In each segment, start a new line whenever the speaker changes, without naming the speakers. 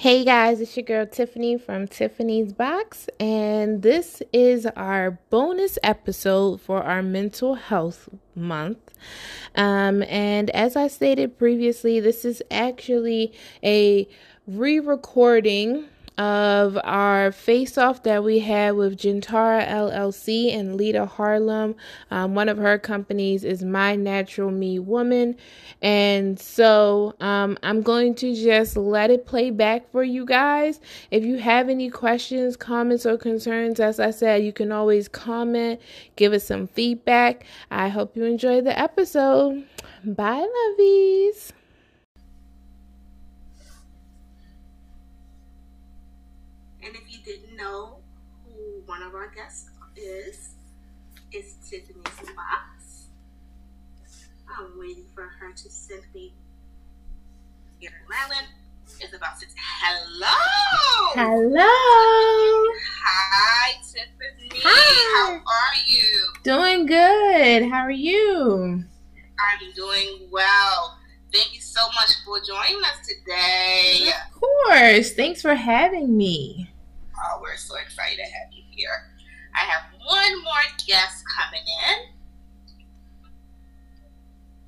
Hey guys, it's your girl Tiffany from Tiffany's Box, and this is our bonus episode for our mental health month. Um, and as I stated previously, this is actually a re recording of our face off that we had with Gentara LLC and Lita Harlem. Um, one of her companies is My Natural Me Woman. And so um, I'm going to just let it play back for you guys. If you have any questions, comments, or concerns, as I said, you can always comment, give us some feedback. I hope you enjoy the episode. Bye, lovies.
Know who one of our guests is. It's Tiffany's box. I'm waiting for her to here in Maryland is about to hello.
Hello.
Hi, Tiffany. Hi. How are you?
Doing good. How are you?
I'm doing well. Thank you so much for joining us today.
Of course. Thanks for having me.
Oh, we're so excited to have you here. I have one more guest coming in.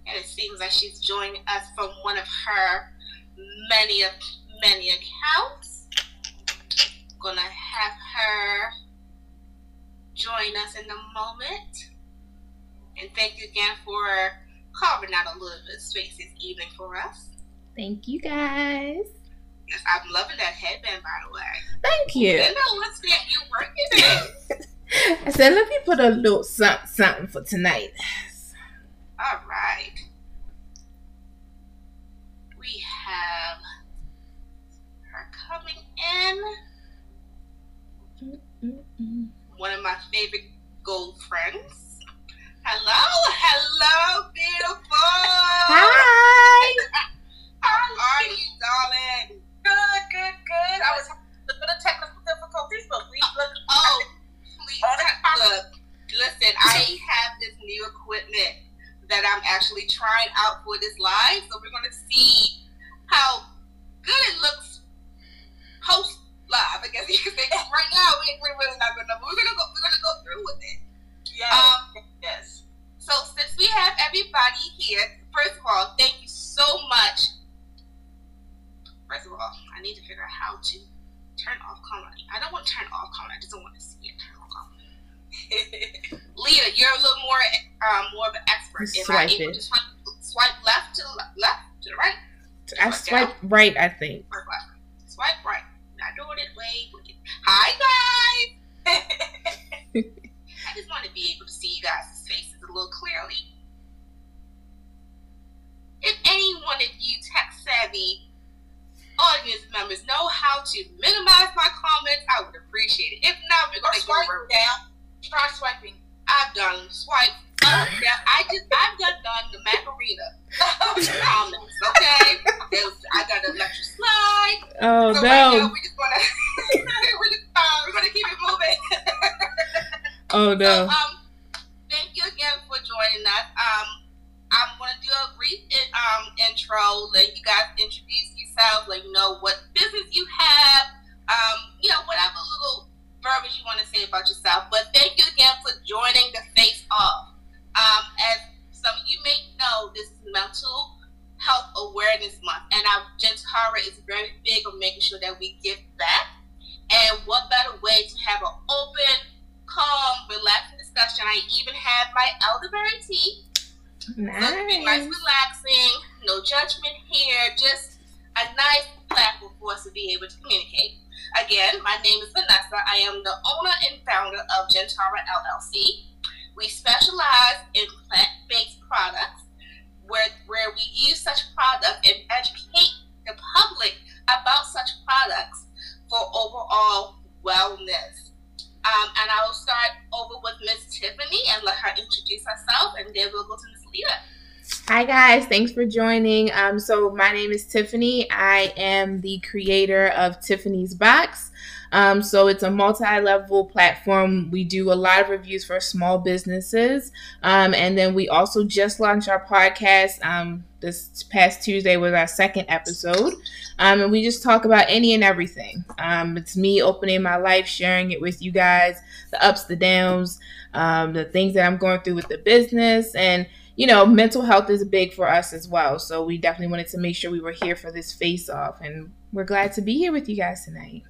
And it seems like she's joining us from one of her many, many accounts. Gonna have her join us in a moment. And thank you again for carving out a little bit of space this evening for us.
Thank you guys.
Yes, I'm loving that headband, by the way.
Thank you.
I know what's that you working
in. I said, let me put a little something, something for tonight.
All right. We have her coming in. Mm-mm-mm. One of my favorite gold friends. Hello, hello, beautiful.
Hi.
How are you, darling? Good, good, good. I was having a little technical difficulties, but we look. Oh, please, look. Listen, I have this new equipment that I'm actually trying out for this live, so we're gonna see how good it looks post live. I guess you can say right now we, we're really not good enough. We're gonna go. We're gonna go through with it. Yes. Um, yes. So since we have everybody here, first of all, thank you so much First of all, I need to figure out how to turn off comment. I don't want to turn off comment. I just don't want to see it turn off. Leah, you're a little more um, more of an expert. Am I able to swipe, swipe left to the left to the right?
I swipe right, I think.
Swipe right. Swipe right. Not doing it way. Hi guys. I just want to be able to see you guys' faces a little clearly. If any one of you tech savvy audience members know how to minimize my comments, I would appreciate it. If not, we're going to swipe down. Try swiping. I've done swipe up. Yeah, I just I've done done the Macarena comments. Okay, I got an electric slide.
Oh so no! Right
now, we just want to we're, just, uh, we're gonna keep it moving.
oh no!
So, um, thank you again for joining us. Um, I'm gonna do a brief um intro, let you guys introduce yourself, let you know what business you have, um, you know, whatever little verbiage you want to say about yourself. But thank you again for joining the Face Off. Um, as some of you may know, this is Mental Health Awareness Month, and our Gentara is very big on making sure that we give back. And what better way to have an open, calm, relaxing discussion? I even have my elderberry tea.
Nice.
nice, relaxing, no judgment here, just a nice platform for us to be able to communicate. Again, my name is Vanessa. I am the owner and founder of Gentara LLC. We specialize in plant-based products where, where we use such products and educate the public about such products for overall wellness. Um, and I will start over with Miss Tiffany and let her introduce herself, and then we'll go to
Hi, guys. Thanks for joining. Um, so, my name is Tiffany. I am the creator of Tiffany's Box. Um, so, it's a multi level platform. We do a lot of reviews for small businesses. Um, and then we also just launched our podcast. Um, this past Tuesday was our second episode. Um, and we just talk about any and everything. Um, it's me opening my life, sharing it with you guys, the ups, the downs, um, the things that I'm going through with the business. And, you know, mental health is big for us as well. So we definitely wanted to make sure we were here for this face off. And we're glad to be here with you guys tonight.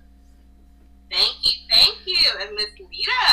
Thank you. Thank you. And Miss Lita.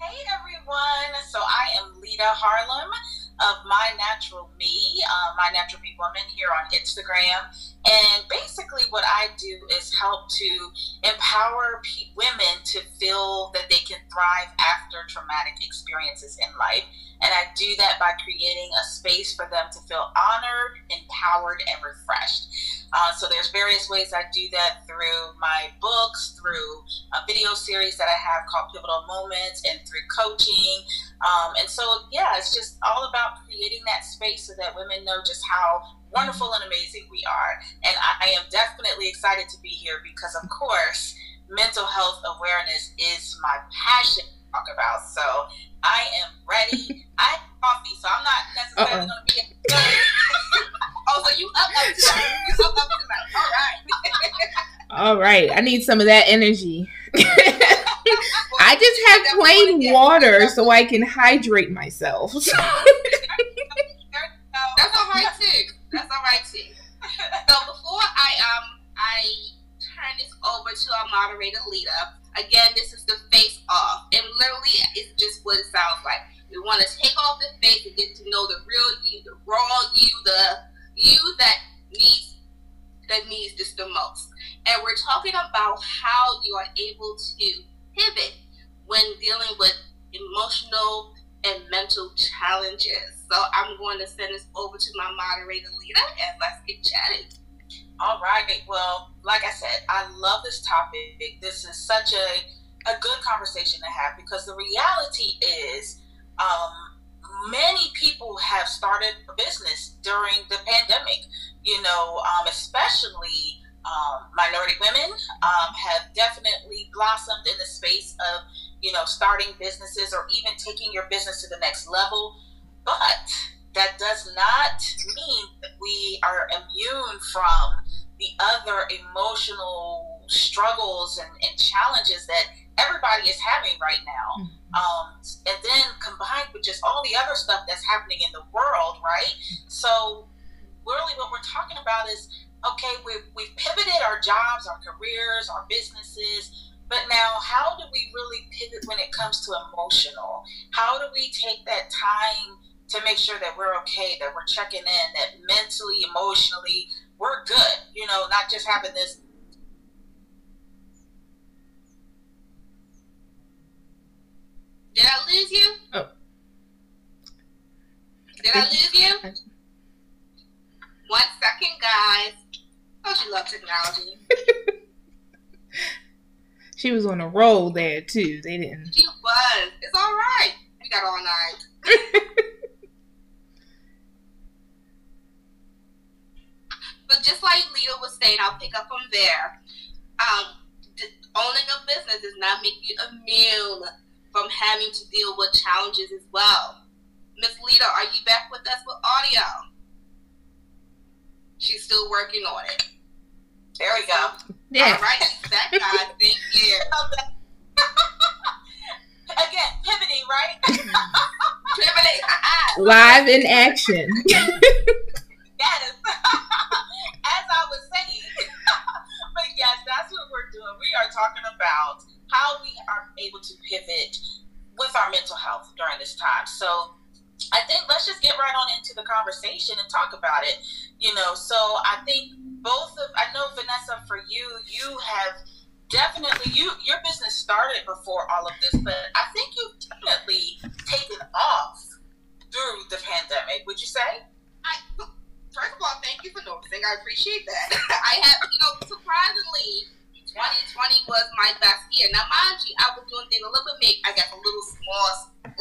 Hey, everyone. So I am Lita Harlem of My Natural Me, uh, My Natural Me Woman here on Instagram. And basically, what I do is help to empower p- women to feel that they can thrive after traumatic experiences in life. And I do that by creating a space for them to feel honored, empowered, and refreshed. Uh, so there's various ways I do that through my books, through a video series that I have called Pivotal Moments, and through coaching. Um, and so, yeah, it's just all about creating that space so that women know just how wonderful and amazing we are. And I, I am definitely excited to be here because, of course, mental health awareness is my passion to talk about. So I am ready. I have coffee, so I'm not necessarily going to be. oh, so you up, up tonight? You up, up tonight? All right.
All right. I need some of that energy. I just have plain water so I can hydrate myself.
That's all right too. That's all right too. So before I um I turn this over to our moderator Lita, again this is the face off, and literally it's just what it sounds like. We want to take off the face and get to know the real you, the raw you, the you that needs that needs this the most. And we're talking about how you are able to pivot when dealing with emotional and mental challenges. So I'm going to send this over to my moderator, Lita, and let's get chatting.
All right. Well, like I said, I love this topic. This is such a, a good conversation to have because the reality is um, many people have started a business during the pandemic, you know, um, especially um, minority women um, have definitely blossomed in the space of, you know, starting businesses or even taking your business to the next level. But that does not mean that we are immune from the other emotional struggles and, and challenges that everybody is having right now. Mm-hmm. Um, and then combined with just all the other stuff that's happening in the world, right? So, really, what we're talking about is okay, we've, we've pivoted our jobs, our careers, our businesses, but now how do we really pivot when it comes to emotional? How do we take that time to make sure that we're okay, that we're checking in, that mentally, emotionally, we're good, you know, not just having this.
Did I lose you? Oh. Did I lose you? One second, guys. Oh, you love technology.
she was on a roll there too. They didn't.
She was. It's all right. We got all night. but just like Lita was saying, I'll pick up from there. Um, owning a business does not make you immune from having to deal with challenges as well. Miss Lita, are you back with us with audio? She's still working on it.
There we go.
Yeah. All right, that guy. Thank you.
Again, pivoting, right?
pivoting.
Live in action.
yes. As I was saying. but yes, that's what we're doing. We are talking about how we are able to pivot with our mental health during this time. So I think let's just get right on into the conversation and talk about it. You know, so I think both of I know Vanessa for you, you have definitely you your business started before all of this, but I think you've definitely taken off through the pandemic. Would you say?
I first of all, thank you for noticing. I appreciate that. I have, you know, surprisingly, 2020 was my best year. Now, mind you, I was doing things a little bit, I guess a little small,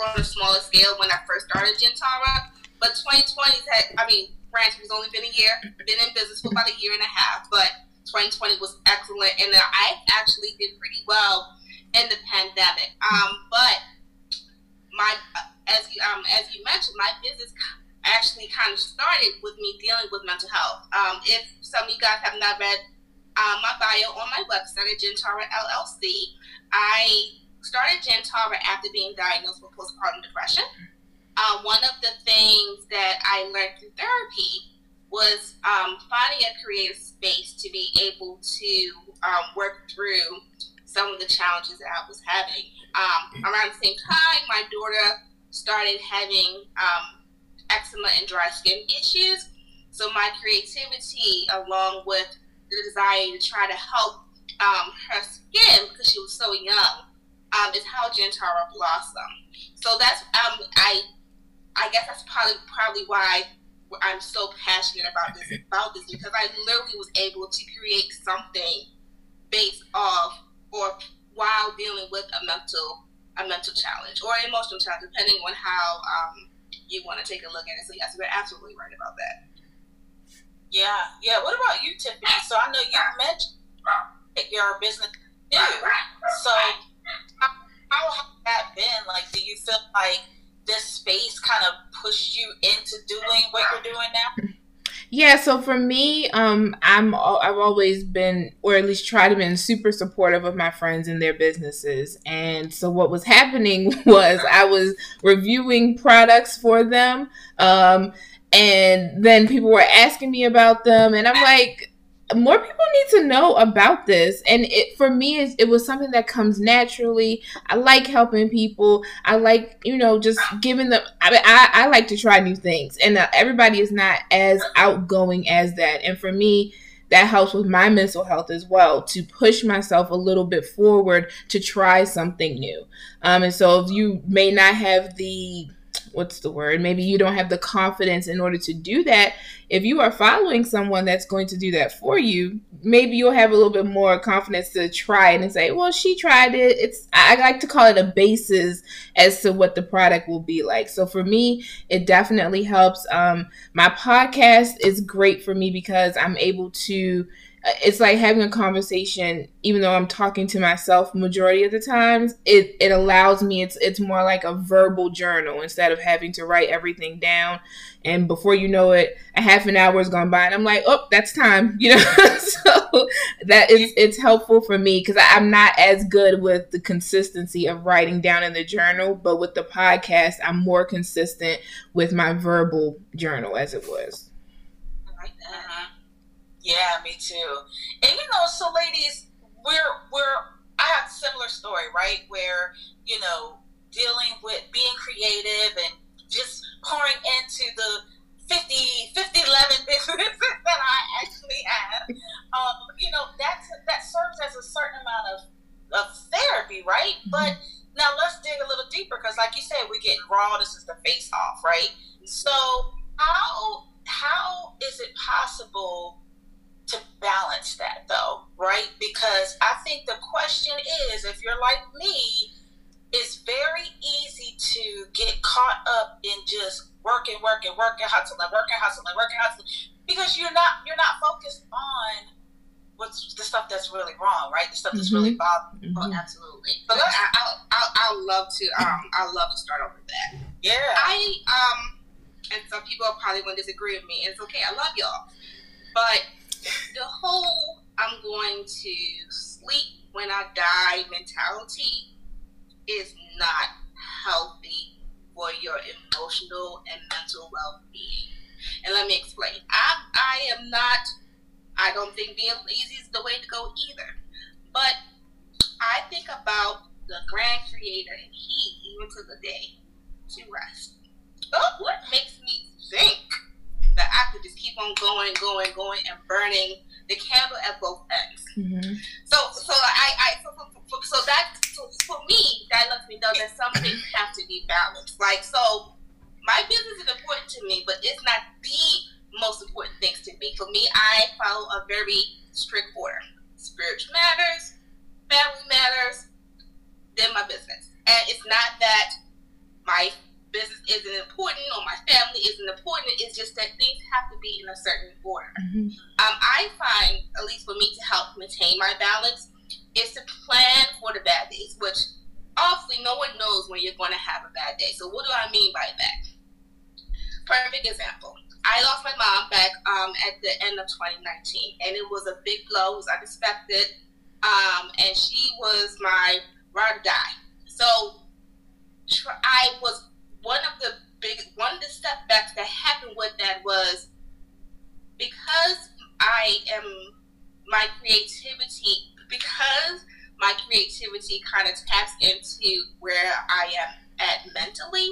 on a smaller scale when I first started Gentara. But 2020 had, I mean, granted, it's only been a year, been in business for about a year and a half, but 2020 was excellent, and I actually did pretty well in the pandemic. Um, but my, as you um, as you mentioned, my business actually kind of started with me dealing with mental health. Um, if some of you guys have not read um, my bio on my website at Gentara LLC, I started Gentara after being diagnosed with postpartum depression. Uh, one of the things that I learned through therapy was um, finding a creative space to be able to um, work through some of the challenges that I was having. Um, around the same time, my daughter started having um, eczema and dry skin issues. So my creativity, along with the desire to try to help um, her skin because she was so young, um, is how Gentara blossomed. So that's I I guess that's probably probably why I'm so passionate about this about this because I literally was able to create something based off or while dealing with a mental a mental challenge or emotional challenge, depending on how um, you want to take a look at it. So yes, we're absolutely right about that.
Yeah, yeah. What about you, Tiffany? So I know you mentioned your business too. So how, how has that been? Like, do you feel like this space kind of pushed you into doing what you're doing now?
Yeah, so for me, um, I'm I've always been, or at least tried to be, super supportive of my friends and their businesses. And so what was happening was I was reviewing products for them, um, and then people were asking me about them, and I'm like, more people need to know about this. And it for me it, it was something that comes naturally. I like helping people. I like you know just giving them i mean, i, I like to try new things. And uh, everybody is not as outgoing as that. And for me that helps with my mental health as well to push myself a little bit forward to try something new. Um, and so if you may not have the what's the word? Maybe you don't have the confidence in order to do that. If you are following someone that's going to do that for you, maybe you'll have a little bit more confidence to try it and say, well, she tried it. It's, I like to call it a basis as to what the product will be like. So for me, it definitely helps. Um, my podcast is great for me because I'm able to it's like having a conversation even though i'm talking to myself majority of the times it, it allows me it's it's more like a verbal journal instead of having to write everything down. And before you know it a half an hour has gone by and i'm like oh that's time you know? So that is it's helpful for me because i'm not as good with the consistency of writing down in the journal but with the podcast i'm more consistent with my verbal journal as it was
yeah, me too. And you know, so ladies, we're we're I have a similar story, right? Where, you know, dealing with being creative and just pouring into the 50, 50 11 businesses that I actually have. Um, you know, that's that serves as a certain amount of, of therapy, right? Mm-hmm. But now let's dig a little deeper because like you said, we're getting raw, this is the face off, right? So how how is it possible to balance that though, right? Because I think the question is if you're like me, it's very easy to get caught up in just working, working, working, hustling, working, hustling, working, hustling, because you're not you're not focused on what's the stuff that's really wrong, right? The stuff that's mm-hmm. really bothering.
Mm-hmm. Oh, absolutely. But I, I'll, I'll, I'll love to um I love to start off with that.
Yeah.
I um and some people probably won't disagree with me. And it's okay. I love y'all, but the whole I'm going to sleep when I die mentality is not healthy for your emotional and mental well being. And let me explain. I, I am not, I don't think being lazy is the way to go either. But I think about the grand creator and he even to the day to rest. But what makes me think that I could just keep on going, going, going, and burning the candle at both ends. Mm-hmm. So, so I, I, so, so, so that, so for me, that lets me know that some things have to be balanced. Like, so my business is important to me, but it's not the most important things to me. For me, I follow a very strict order. Spiritual matters, family matters, then my business. And it's not that my business isn't important or my family isn't important. It's just that things have to be in a certain order. Mm-hmm. Um, I find, at least for me, to help maintain my balance, is to plan for the bad days, which obviously no one knows when you're going to have a bad day. So what do I mean by that? Perfect example. I lost my mom back um, at the end of 2019, and it was a big blow. It was unexpected, um, and she was my ride or die. So I was one of the big one of the setbacks that happened with that was because I am my creativity because my creativity kind of taps into where I am at mentally.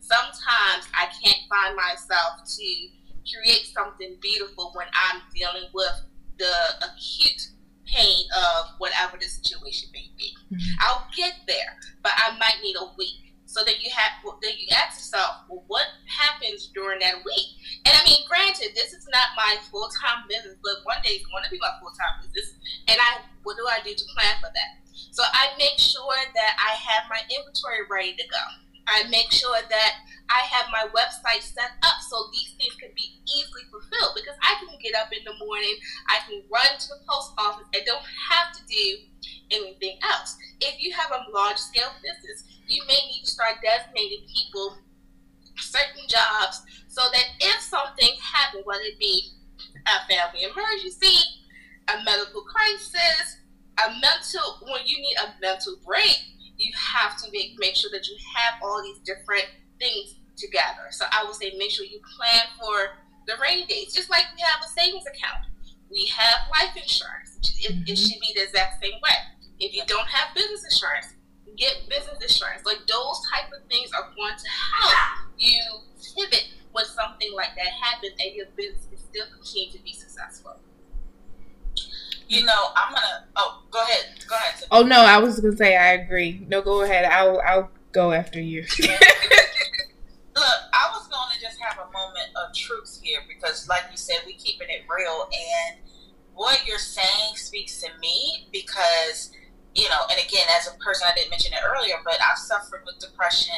Sometimes I can't find myself to create something beautiful when I'm dealing with the acute pain of whatever the situation may be. Mm-hmm. I'll get there, but I might need a week. So then you have then you ask yourself, well, what happens during that week? And I mean, granted, this is not my full time business, but one day it's going to be my full time business. And I, what do I do to plan for that? So I make sure that I have my inventory ready to go. I make sure that I have my website set up so these things can be easily fulfilled because I can get up in the morning, I can run to the post office, and don't have to do anything else. If you have a large scale business, you may need to start designating people certain jobs so that if something happens, whether it be a family emergency, a medical crisis, a mental, when you need a mental break, you have to make, make sure that you have all these different things together. So I would say make sure you plan for the rainy days, just like we have a savings account. We have life insurance. It, mm-hmm. it should be the exact same way. If you don't have business insurance, get business insurance. Like those type of things are going to help you pivot when something like that happens and your business can still continue to be successful.
You know, I'm gonna. Oh, go ahead. Go ahead.
Oh no, I was gonna say I agree. No, go ahead. I'll I'll go after you.
Look, I was going to just have a moment of truth here because, like you said, we keeping it real, and what you're saying speaks to me because you know, and again, as a person, I didn't mention it earlier, but I've suffered with depression.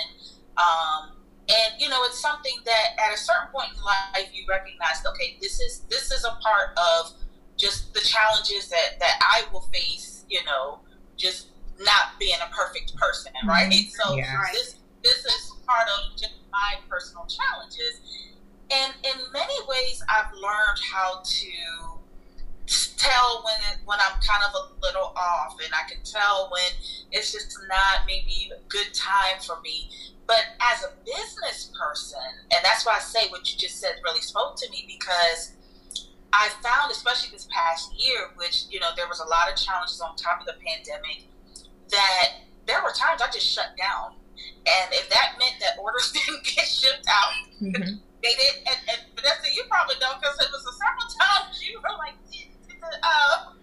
Um, and you know, it's something that at a certain point in life you recognize, okay, this is this is a part of just the challenges that that I will face. You know, just not being a perfect person, right? Mm-hmm. So yeah. this this is part of just my personal challenges. And in many ways, I've learned how to tell when it, when I'm kind of a little off, and I can tell when it's just not maybe a good time for me. But as a business person, and that's why I say what you just said really spoke to me because I found, especially this past year, which you know there was a lot of challenges on top of the pandemic, that there were times I just shut down, and if that meant that orders didn't get shipped out. Mm-hmm. They did, and, and Vanessa, you probably don't, because it was a several times you were like, uh,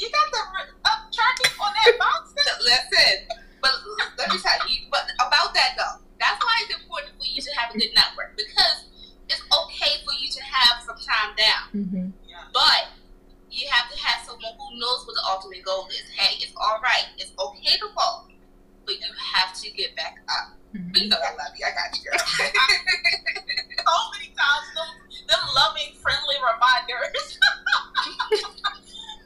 you got the up tracking on that box?
Listen, but let me tell you, but about that though, that's why it's important for you to have a good network because it's okay for you to have some time down, mm-hmm. but you have to have someone who knows what the ultimate goal is. Hey, it's all right, it's okay to fall, but you have to get back up. Mm-hmm. You know I love you. I got you, girl.
so many times, them, them loving, friendly reminders.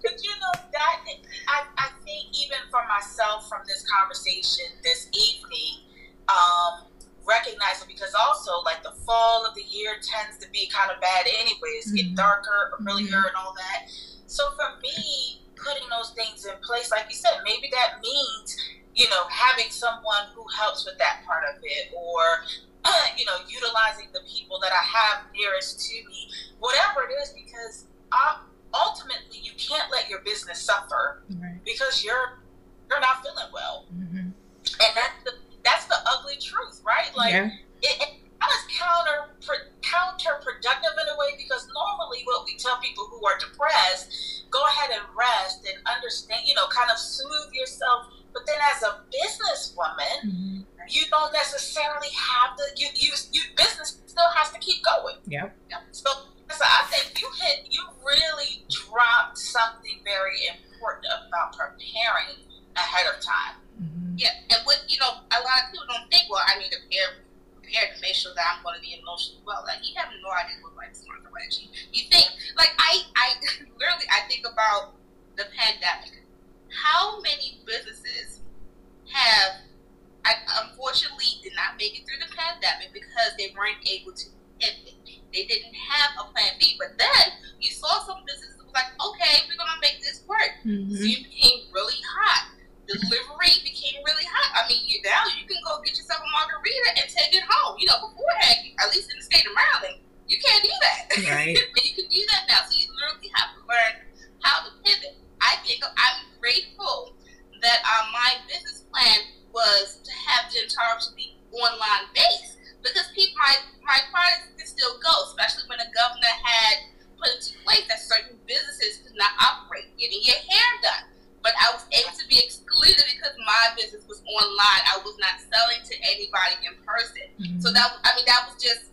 but you know that I, I think even for myself from this conversation this evening, um, recognizing because also like the fall of the year tends to be kind of bad anyways, mm-hmm. get darker, earlier, mm-hmm. and all that. So for me, putting those things in place, like you said, maybe that means you know having someone who helps with that part of it, or you know utilizing the people that I have nearest to me, whatever it is, because I ultimately you can't let your business suffer right. because you're you're not feeling well, mm-hmm. and that's the that's the ugly truth, right? Like yeah. it, it is counter counterproductive in a way because normally what we tell people who are depressed, go ahead and rest and understand, you know, kind of soothe yourself. But then as a businesswoman, mm-hmm. you don't necessarily have the you you you business still has to keep going.
Yeah.
So so I think you hit, you really dropped something very important about preparing ahead of time.
Yeah, and what you know, a lot of people don't think. Well, I need to prepare prepared to make sure that I'm going to be emotionally well. Like you have no idea what life is going to you. You think like I I literally I think about the pandemic. How many businesses have I unfortunately did not make it through the pandemic because they weren't able to pivot. They didn't have a plan B. But then you saw some businesses was like, okay, we're gonna make this work. Mm-hmm. Zoom became really hot delivery became really hot. I mean, you now you can go get yourself a margarita and take it home. You know, beforehand, at least in the state of Maryland, you can't do that.
Right.
you can do that now. So you literally have to learn how to pivot. I think I'm grateful that uh, my business plan was to have Gentara to be online based because people, my my products can still go, especially when the governor had put into place that certain businesses could not operate, getting your hair done but I was able to be excluded because my business was online. I was not selling to anybody in person. Mm-hmm. So that I mean that was just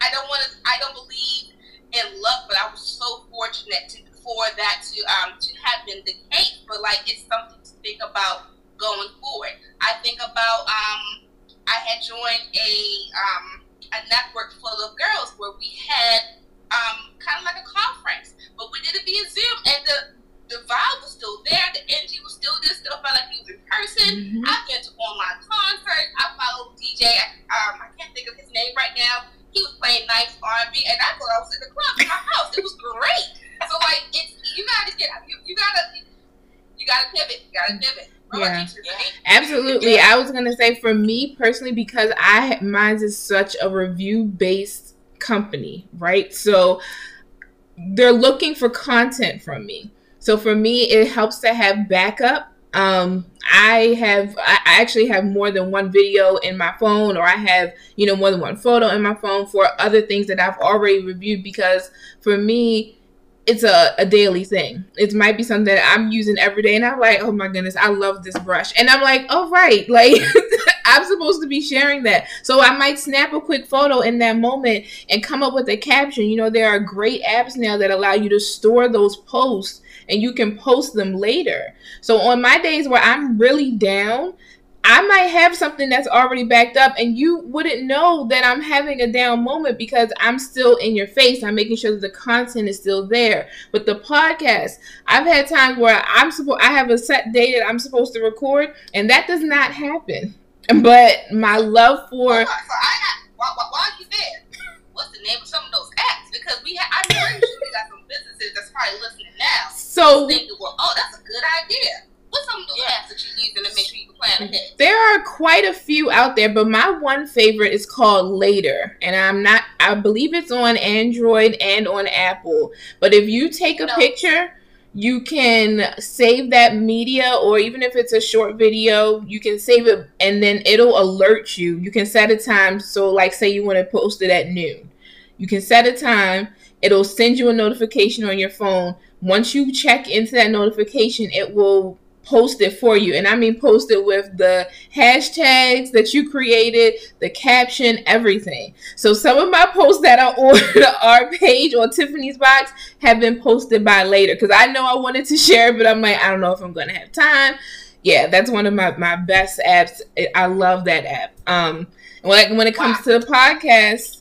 I don't want to I don't believe in luck, but I was so fortunate to for that to um to have been the case. But like it's something to think about going forward. I think about um I had joined a um a network full of girls where we had um kind of like a conference, but we did it via Zoom and the the vibe was still there, the energy was still there, still felt like he was in person. Mm-hmm. I've been to online concerts. I followed DJ. Um, I can't think of his name right now. He was playing nice R&B, and I thought I was in the club in my house. It was great. So like, it's you gotta get you, you gotta you gotta pivot. You gotta pivot.
Yeah, absolutely. I was gonna say for me personally because I mine is such a review based company, right? So they're looking for content from me. So for me, it helps to have backup. Um, I have, I actually have more than one video in my phone, or I have, you know, more than one photo in my phone for other things that I've already reviewed because for me, it's a, a daily thing. It might be something that I'm using every day, and I'm like, oh my goodness, I love this brush. And I'm like, oh, right, like I'm supposed to be sharing that. So I might snap a quick photo in that moment and come up with a caption. You know, there are great apps now that allow you to store those posts and you can post them later. So on my days where I'm really down, I might have something that's already backed up, and you wouldn't know that I'm having a down moment because I'm still in your face. I'm making sure that the content is still there. With the podcast, I've had times where I'm supposed I have a set day that I'm supposed to record, and that does not happen. But my love for
so I got, you there, what's the name of some of those apps? Because we have, I know pretty sure we got some businesses that's probably listening now.
So
thinking, well, oh, that's a good idea. What's some of those yeah. apps that you're using to make sure you plan ahead?
There are quite a few out there, but my one favorite is called Later, and I'm not. I believe it's on Android and on Apple. But if you take a no. picture you can save that media or even if it's a short video you can save it and then it'll alert you you can set a time so like say you want to post it at noon you can set a time it'll send you a notification on your phone once you check into that notification it will post it for you. And I mean post it with the hashtags that you created, the caption, everything. So some of my posts that are on our page on Tiffany's box have been posted by later because I know I wanted to share, but I'm like, I don't know if I'm gonna have time. Yeah, that's one of my, my best apps. I love that app. Um when, when it comes wow. to the podcast,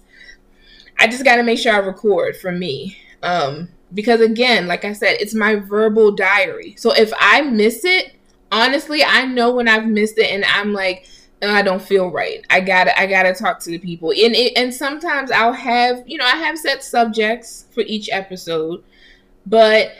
I just gotta make sure I record for me. Um because again like i said it's my verbal diary. So if i miss it honestly i know when i've missed it and i'm like oh, i don't feel right. I gotta i gotta talk to the people. And it, and sometimes i'll have you know i have set subjects for each episode but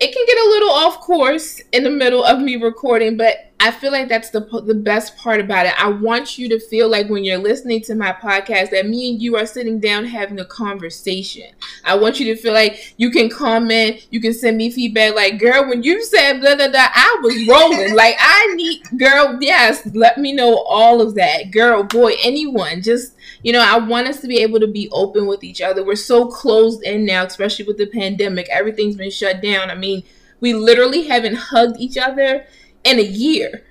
it can get a little off course in the middle of me recording but I feel like that's the the best part about it. I want you to feel like when you're listening to my podcast that me and you are sitting down having a conversation. I want you to feel like you can comment, you can send me feedback like, "Girl, when you said blah blah blah, I was rolling." like I need girl, yes, let me know all of that. Girl, boy, anyone, just you know, I want us to be able to be open with each other. We're so closed in now, especially with the pandemic. Everything's been shut down. I mean, we literally haven't hugged each other in a year.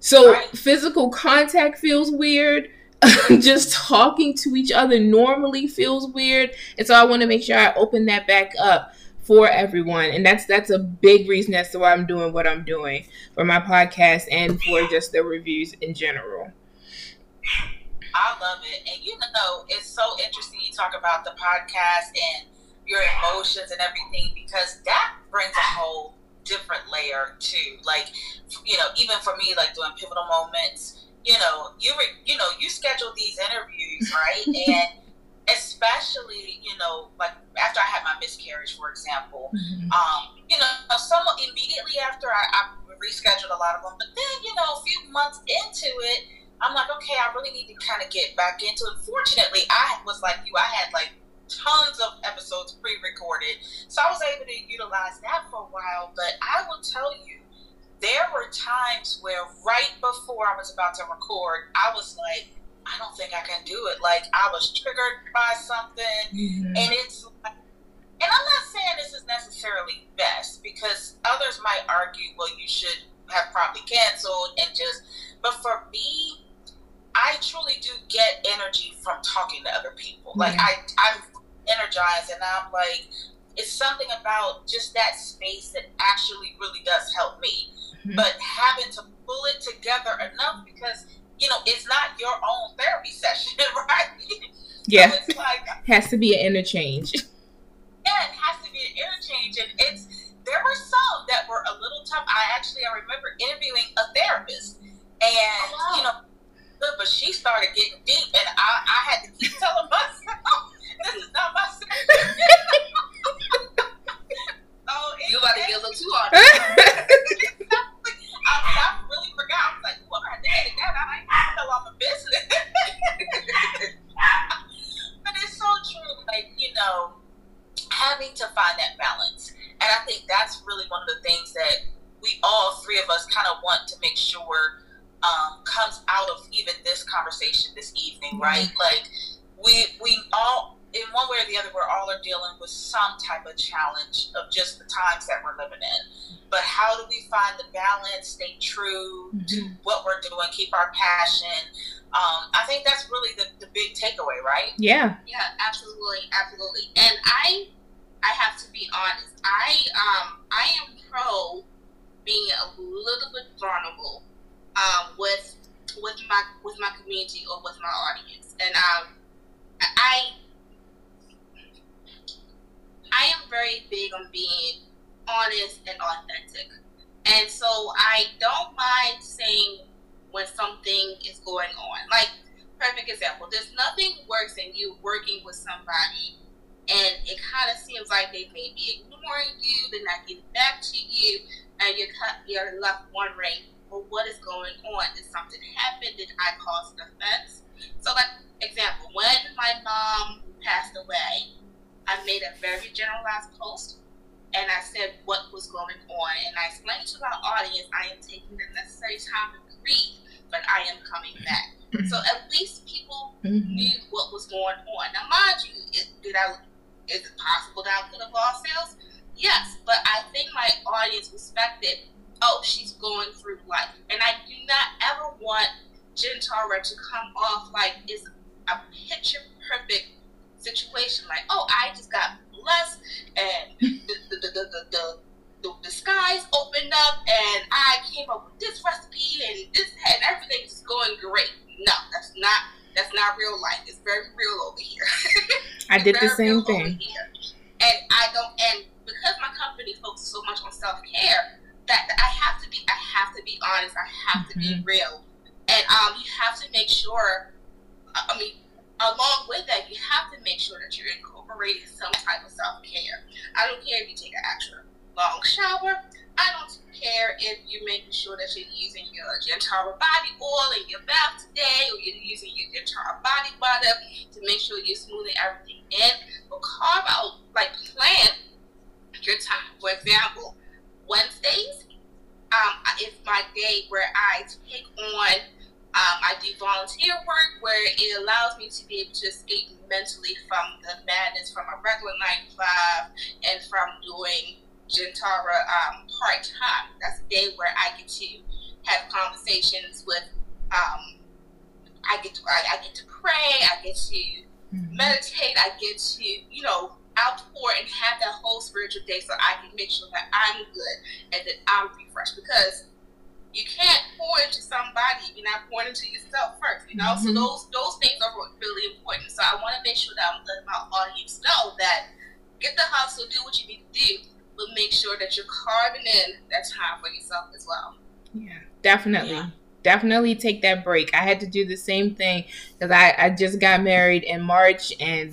So right. physical contact feels weird. Just talking to each other normally feels weird. And so I want to make sure I open that back up for everyone. And that's that's a big reason as to why I'm doing what I'm doing for my podcast and for just the reviews in general.
I love it. And you know, it's so interesting you talk about the podcast and your emotions and everything because that brings a whole different layer too. like you know even for me like doing pivotal moments you know you re, you know you schedule these interviews right and especially you know like after i had my miscarriage for example mm-hmm. um you know somewhat immediately after I, I rescheduled a lot of them but then you know a few months into it i'm like okay i really need to kind of get back into it fortunately i was like you i had like tons of episodes pre-recorded so i was able to utilize that for a while but i will tell you there were times where right before i was about to record i was like i don't think i can do it like i was triggered by something mm-hmm. and it's like and i'm not saying this is necessarily best because others might argue well you should have probably canceled and just but for me I truly do get energy from talking to other people. Like I, I'm energized and I'm like, it's something about just that space that actually really does help me. Mm-hmm. But having to pull it together enough because, you know, it's not your own therapy session, right?
Yeah. So it's like has to be an interchange.
Yeah, it has to be an interchange. And it's there were some that were a little tough. I actually I remember interviewing a therapist and oh, wow. you know but she started getting deep and I, I had to keep telling myself this is not my session.
oh, you about to get a little too hard.
I, I really forgot. I was like, well, I had to get it down. I didn't know I'm a business. but it's so true. Like, you know, having to find that balance. And I think that's really one of the things that we all three of us kind of want to make sure um, comes out of even this conversation this evening, right? Mm-hmm. Like we we all in one way or the other, we're all are dealing with some type of challenge of just the times that we're living in. But how do we find the balance, stay true mm-hmm. to what we're doing, keep our passion? Um, I think that's really the, the big takeaway, right?
Yeah.
Yeah, absolutely, absolutely. And I, I have to be honest. I, um, I am pro being a little bit vulnerable, um, with with my with my community or with my audience, and um, I I am very big on being honest and authentic. And so I don't mind saying when something is going on. Like, perfect example, there's nothing worse than you working with somebody and it kind of seems like they may be ignoring you, they're not getting back to you, and you're, you're left wondering, well, what is going on? Did something happen? Did I cause an offense? So, like, example, when my mom passed away, I made a very generalized post and I said what was going on. And I explained to my audience I am taking the necessary time to grieve, but I am coming back. Mm-hmm. So at least people mm-hmm. knew what was going on. Now, mind you, is, did I, is it possible that I could have lost sales? Yes, but I think my audience respected, oh, she's going through life. And I do not ever want Gentara to come off like it's a picture perfect situation like, oh, I just got blessed and the, the, the, the, the, the, skies opened up and I came up with this recipe and this and everything is going great. No, that's not that's not real life. It's very real over here.
I did the same thing.
And I don't and because my company focuses so much on self care, that, that, I have to be I have to be honest. I have mm-hmm. to be mm-hmm. real. And um you have to make sure I mean along with that, you have to make sure that you're incorporating some type of self care. I don't care if you take an extra long shower. I don't care if you're making sure that you're using your Gentara body oil in your bath today, or you're using your Gentara body butter to make sure you're smoothing everything in. But carve out, like, plan your time. For example, Wednesdays um, is my day where I take on um, I do volunteer work where it allows me to be able to escape mentally from the madness from a regular nine to five and from doing Gentara um, part time. That's a day where I get to have conversations with. Um, I get to I, I, get to pray. I get to mm-hmm. meditate. I get to you know outpour and have that whole spiritual day so I can make sure that I'm good and that I'm refreshed because you can't pour into somebody if you're not pouring into yourself first. You know, mm-hmm. so those those things are really important. So I want to make sure that I'm letting my audience know that get the hustle, do what you need to do, but make sure that you're carving in that time for yourself as well.
Yeah, definitely. Yeah. Definitely take that break. I had to do the same thing because I, I just got married in March and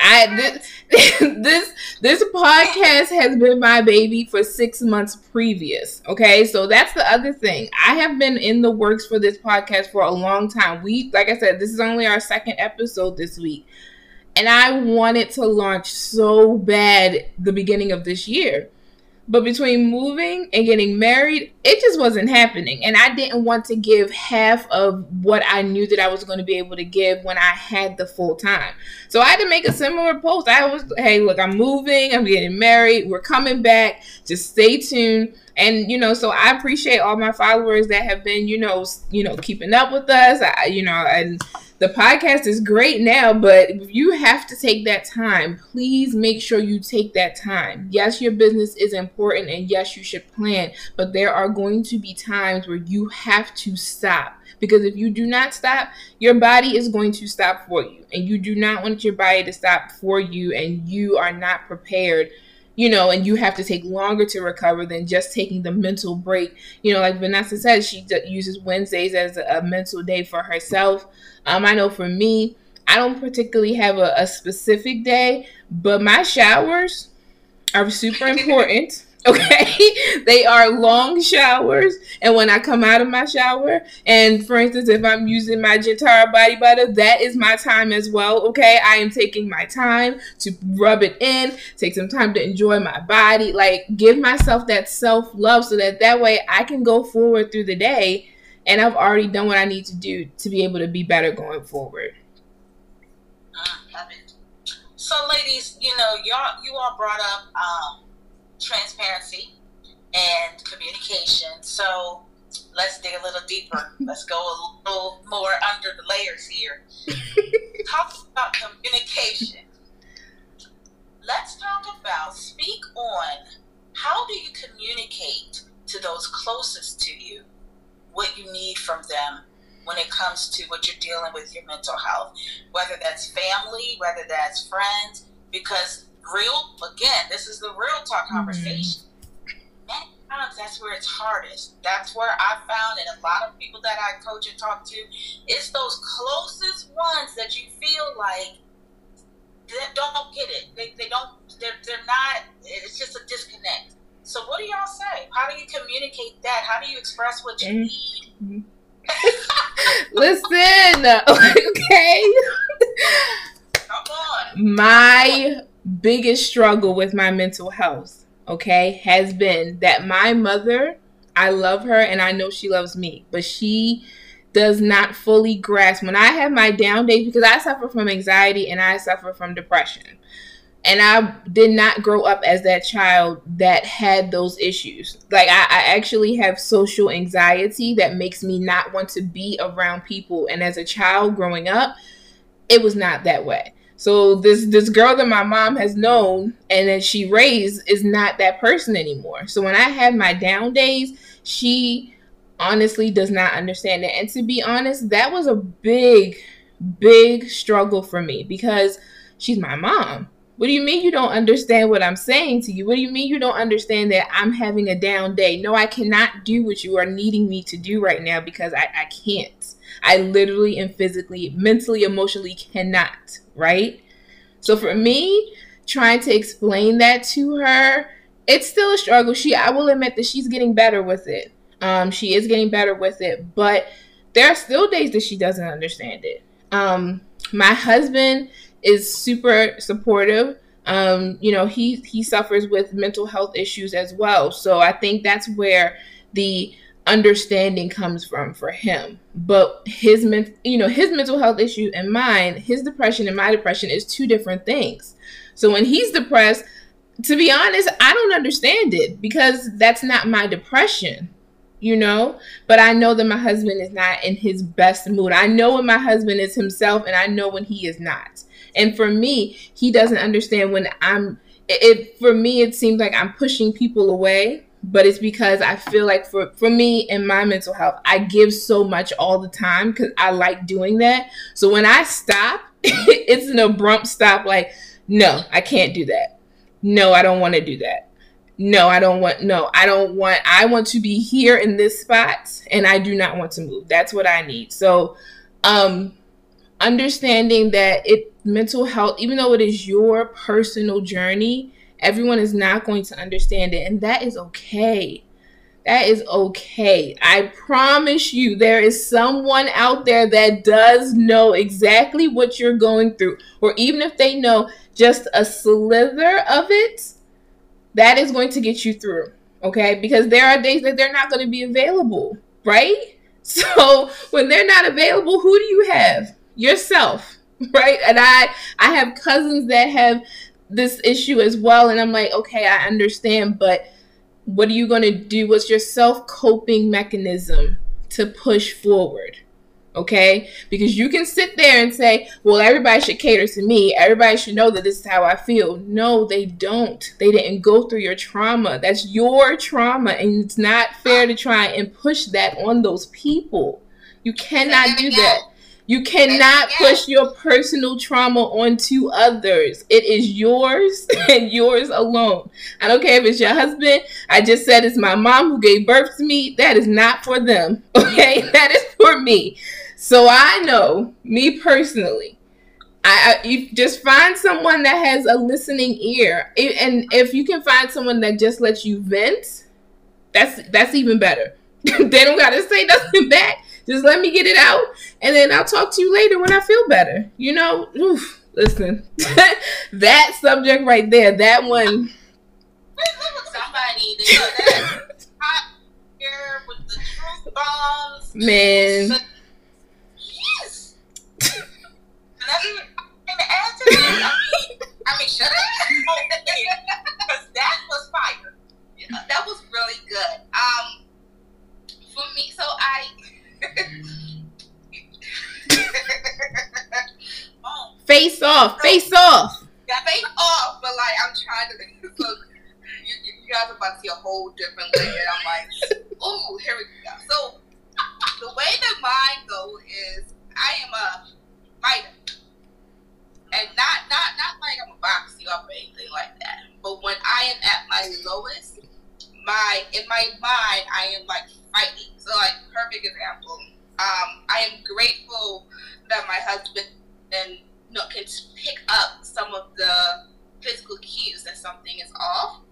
I this, this this podcast has been my baby for six months previous. Okay, so that's the other thing. I have been in the works for this podcast for a long time. We, like I said, this is only our second episode this week, and I wanted to launch so bad the beginning of this year. But between moving and getting married, it just wasn't happening. And I didn't want to give half of what I knew that I was going to be able to give when I had the full time. So I had to make a similar post. I was, hey, look, I'm moving, I'm getting married, we're coming back. Just stay tuned. And you know, so I appreciate all my followers that have been, you know, you know, keeping up with us. I, you know, and the podcast is great now, but you have to take that time, please make sure you take that time. Yes, your business is important and yes, you should plan, but there are going to be times where you have to stop because if you do not stop, your body is going to stop for you, and you do not want your body to stop for you, and you are not prepared you know, and you have to take longer to recover than just taking the mental break. You know, like Vanessa said, she uses Wednesdays as a mental day for herself. Um, I know for me, I don't particularly have a, a specific day, but my showers are super important. Okay, they are long showers, and when I come out of my shower, and for instance, if I'm using my Gentara body butter, that is my time as well. Okay, I am taking my time to rub it in, take some time to enjoy my body, like give myself that self love, so that that way I can go forward through the day, and I've already done what I need to do to be able to be better going forward.
So, ladies, you know, y'all, you all brought up. Um, transparency and communication. So let's dig a little deeper. Let's go a little more under the layers here. talk about communication. Let's talk about, speak on how do you communicate to those closest to you what you need from them when it comes to what you're dealing with your mental health, whether that's family, whether that's friends, because real again this is the real talk mm-hmm. conversation mm-hmm. times that's where it's hardest that's where i found and a lot of people that i coach and talk to it's those closest ones that you feel like they don't get it they, they don't they're, they're not it's just a disconnect so what do y'all say how do you communicate that how do you express what you mm-hmm. need
Listen, okay.
Come on.
My biggest struggle with my mental health, okay, has been that my mother, I love her and I know she loves me, but she does not fully grasp when I have my down days because I suffer from anxiety and I suffer from depression. And I did not grow up as that child that had those issues. Like, I, I actually have social anxiety that makes me not want to be around people. And as a child growing up, it was not that way. So this this girl that my mom has known and that she raised is not that person anymore. So when I have my down days, she honestly does not understand it. And to be honest, that was a big big struggle for me because she's my mom. What do you mean you don't understand what I'm saying to you? What do you mean you don't understand that I'm having a down day? No, I cannot do what you are needing me to do right now because I, I can't. I literally and physically, mentally, emotionally cannot, right? So for me, trying to explain that to her, it's still a struggle. She I will admit that she's getting better with it. Um, she is getting better with it, but there are still days that she doesn't understand it. Um, my husband is super supportive. Um, you know, he he suffers with mental health issues as well. So I think that's where the understanding comes from for him. But his men- you know his mental health issue and mine his depression and my depression is two different things. So when he's depressed to be honest i don't understand it because that's not my depression you know? But i know that my husband is not in his best mood. I know when my husband is himself and i know when he is not and for me he doesn't understand when i'm it for me it seems like i'm pushing people away but it's because I feel like for for me and my mental health, I give so much all the time because I like doing that. So when I stop, it's an abrupt stop. Like, no, I can't do that. No, I don't want to do that. No, I don't want. No, I don't want. I want to be here in this spot, and I do not want to move. That's what I need. So, um, understanding that it mental health, even though it is your personal journey Everyone is not going to understand it, and that is okay. That is okay. I promise you, there is someone out there that does know exactly what you're going through, or even if they know just a slither of it, that is going to get you through. Okay, because there are days that they're not going to be available, right? So when they're not available, who do you have? Yourself, right? And I I have cousins that have this issue as well. And I'm like, okay, I understand, but what are you going to do? What's your self coping mechanism to push forward? Okay? Because you can sit there and say, well, everybody should cater to me. Everybody should know that this is how I feel. No, they don't. They didn't go through your trauma. That's your trauma. And it's not fair to try and push that on those people. You cannot do that. You cannot push your personal trauma onto others. It is yours and yours alone. I don't care if it's your husband. I just said it's my mom who gave birth to me. That is not for them. Okay? That is for me. So I know, me personally, I, I, you just find someone that has a listening ear, and if you can find someone that just lets you vent, that's that's even better. they don't gotta say nothing back. Just let me get it out, and then I'll talk to you later when I feel better. You know, Oof, listen, that subject right there, that one.
Somebody, that hot here with the truth bombs.
Man.
Yes. Nothing to add to that. I mean, I mean, shut up. Because that was fire. Yeah, that was really good. Um, for me, so I
face off, face off.
Yeah, face off, but like I'm trying to look. You, you guys are about to see a whole different layer. I'm like, oh, here we go. So the way that mine go is I am a fighter. And not not not like I'm a box you up or anything like that. But when I am at my lowest, my in my mind I am like fighting. So like perfect example. Um, I am grateful that my husband and you know, can pick up some of the physical cues that something is off.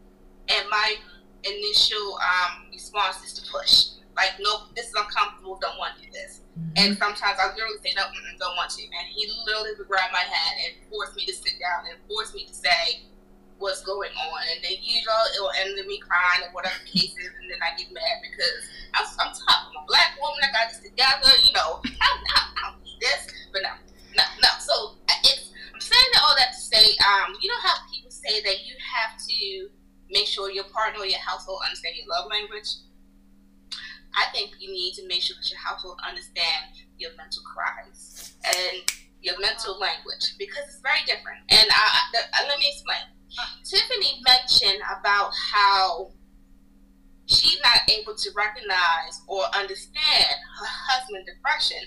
And my initial um, response is to push. Like, nope, this is uncomfortable, don't want to do this. Mm-hmm. And sometimes I literally say, no, don't want to. And he literally would grab my hand and force me to sit down and force me to say, what's going on. And then usually it'll end in me crying or whatever the case is, and then I get mad because I'm, I'm tough. I'm a black woman. I got this together. You know, I don't, I don't need this, but no, no, no. So it's I'm saying all that to say, um, you know how people say that you have to make sure your partner or your household understand your love language. I think you need to make sure that your household understand your mental cries and your mental language because it's very different. And I, I, let me explain Tiffany mentioned about how she's not able to recognize or understand her husband's depression,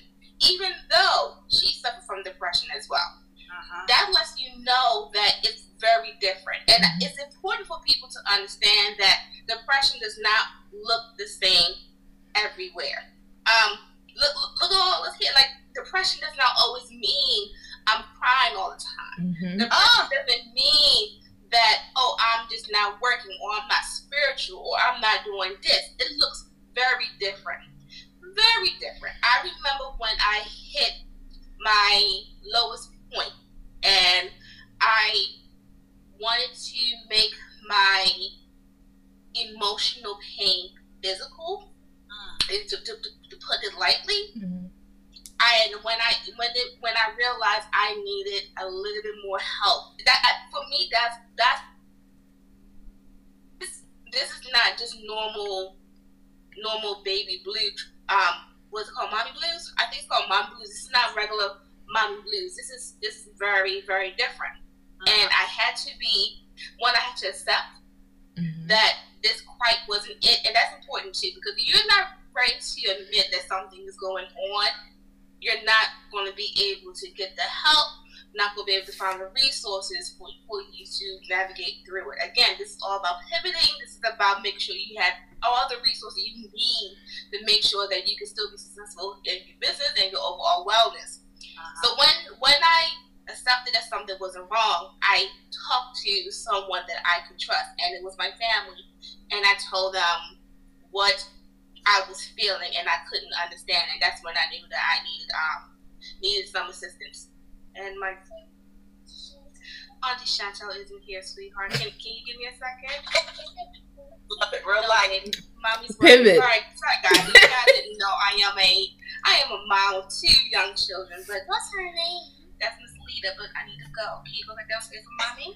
even though she suffered from depression as well. Uh-huh. That lets you know that it's very different. And mm-hmm. it's important for people to understand that depression does not look the same everywhere. Um, look, look, look, let's get like depression does not always mean I'm crying all the time. Mm-hmm. Depression oh. doesn't mean that, oh, I'm just not working or I'm not spiritual or I'm not doing this. It looks very different. Very different. I remember when I hit my lowest point and I wanted to make my emotional pain physical, mm. to, to, to, put it lightly. Mm-hmm. And when I when it when I realized I needed a little bit more help, that for me that's that's this this is not just normal normal baby blue. Um, what's it called, mommy blues? I think it's called mommy blues. It's not regular mommy blues. This is this is very very different. Mm-hmm. And I had to be one. I had to accept mm-hmm. that this quite wasn't it, and that's important too because you're not ready to admit that something is going on. You're not going to be able to get the help not going to be able to find the resources for, for you to navigate through it. Again, this is all about pivoting. This is about making sure you have all the resources you need to make sure that you can still be successful in your business and your overall wellness. Uh-huh. So when when I accepted that something wasn't wrong, I talked to someone that I could trust, and it was my family, and I told them what I was feeling, and I couldn't understand, and that's when I knew that I needed um needed some assistance and my Auntie Chantel isn't here, sweetheart. Can, can you give me a second? Love it, real life. Mommy's pivot. Sorry, sorry, guys. You guys didn't know I am a I am a mom of two young children. But what's her name? That's Miss Lita. But I need to go. Can you go back downstairs for mommy?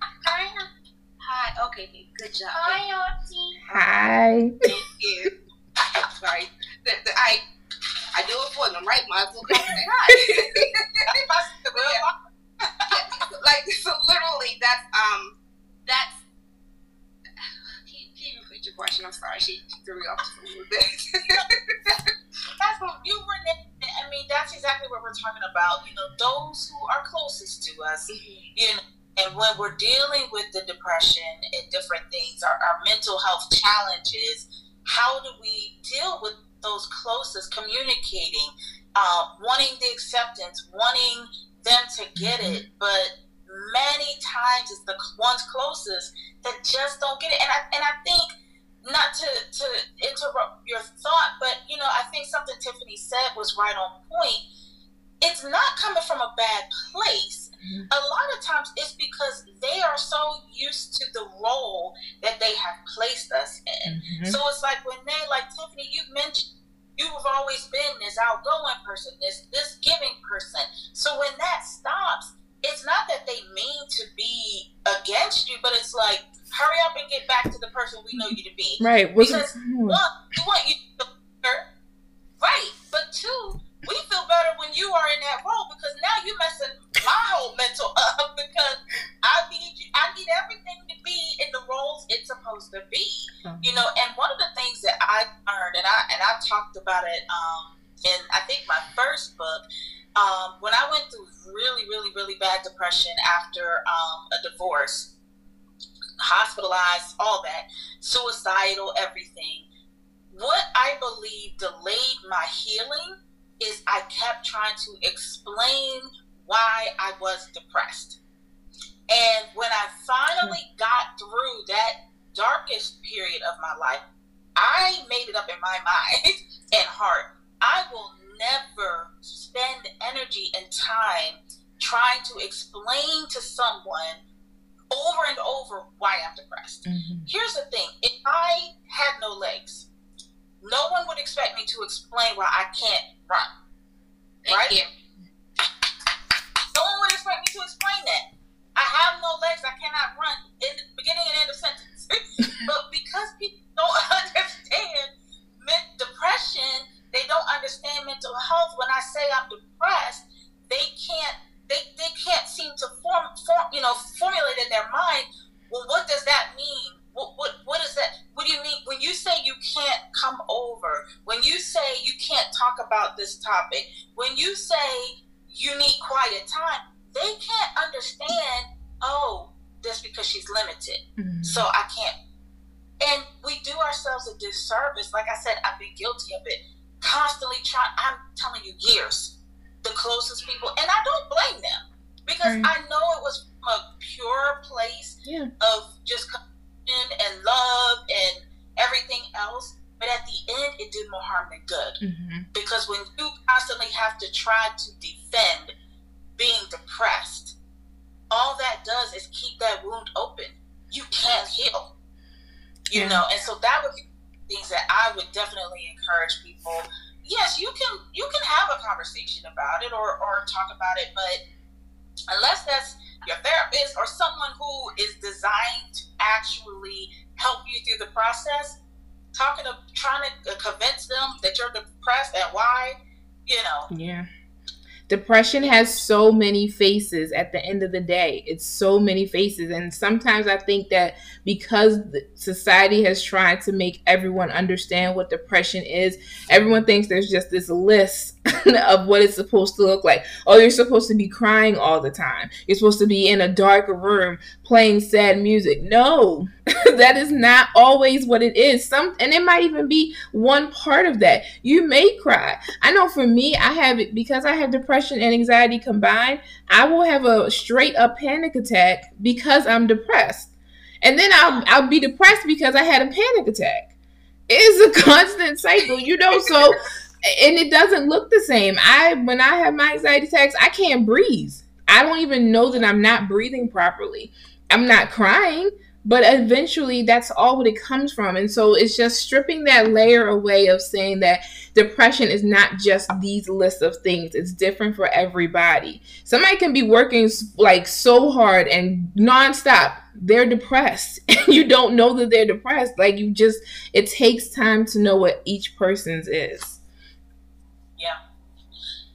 Hi. Hi. Okay. Good job. Hi, Auntie. Hi. Thank you. Sorry. The, the, I I do it for them, right? Might as well come say hi. like so, literally, that's um, that's. Can, you repeat your question? I'm sorry, she threw me off just a little bit.
that's what you were. I mean, that's exactly what we're talking about. You know, those who are closest to us. Mm-hmm. You know. And when we're dealing with the depression and different things, our, our mental health challenges, how do we deal with those closest communicating, uh, wanting the acceptance, wanting them to get mm-hmm. it, but many times it's the ones closest that just don't get it. And I and I think not to to interrupt your thought, but you know, I think something Tiffany said was right on point. It's not coming from a bad place. Mm-hmm. A lot of times it's because they are so used to the role that they have placed us in. Mm-hmm. So it's like when they, like Tiffany, you mentioned, you've always been this outgoing person, this this giving person. So when that stops, it's not that they mean to be against you, but it's like hurry up and get back to the person we know you to be.
Right.
Because one, we want you to right, but two, we feel better when you are in that role because now you're messing my whole mental up because I need you, I need everything to be in the roles it's supposed to be. Mm-hmm. You know, and one of the things that I learned, and I and I talked about it um, in I think my first book. Um, when I went through really, really, really bad depression after um, a divorce, hospitalized, all that, suicidal, everything. What I believe delayed my healing is I kept trying to explain why I was depressed. And when I finally got through that darkest period of my life, I made it up in my mind and heart. I will never spend energy and time trying to explain to someone over and over why I'm depressed. Mm-hmm. Here's the thing if I had no legs, no one would expect me to explain why I can't run. Thank right? You. No one would expect me to explain that. I have no legs. I cannot run in the beginning and end of sentence. but because people don't understand depression, they don't understand mental health. When I say I'm depressed, they can't they, they can't seem to form, form you know formulate in their mind. Well, what does that mean? What, what, what is that? What do you mean when you say you can't come over? When you say you can't talk about this topic? When you say you need quiet time, they can't understand. Oh, just because she's limited, mm-hmm. so I can't. And we do ourselves a disservice. Like I said, I've been guilty of it. Constantly trying. I'm telling you, years. The closest people, and I don't blame them because right. I know it was from a pure place yeah. of just and love and everything else. But at the end, it did more harm than good. Mm-hmm. Because when you constantly have to try to defend being depressed, all that does is keep that wound open. You can't heal. You yeah. know, and so that would be things that I would definitely encourage people. Yes, you can you can have a conversation about it or, or talk about it, but unless that's your therapist or someone who is designed to actually help you through the process, talking to trying to convince them that you're depressed and why, you know.
Yeah. Depression has so many faces at the end of the day. It's so many faces. And sometimes I think that because society has tried to make everyone understand what depression is, everyone thinks there's just this list of what it's supposed to look like. Oh, you're supposed to be crying all the time. You're supposed to be in a dark room playing sad music. No, that is not always what it is. Some and it might even be one part of that. You may cry. I know for me, I have it because I have depression and anxiety combined. I will have a straight up panic attack because I'm depressed. And then I'll I'll be depressed because I had a panic attack. It's a constant cycle, you know, so and it doesn't look the same. I when I have my anxiety attacks, I can't breathe. I don't even know that I'm not breathing properly. I'm not crying, but eventually that's all what it comes from. And so it's just stripping that layer away of saying that depression is not just these lists of things. It's different for everybody. Somebody can be working like so hard and nonstop. They're depressed. And you don't know that they're depressed. Like you just it takes time to know what each person's is.
Yeah.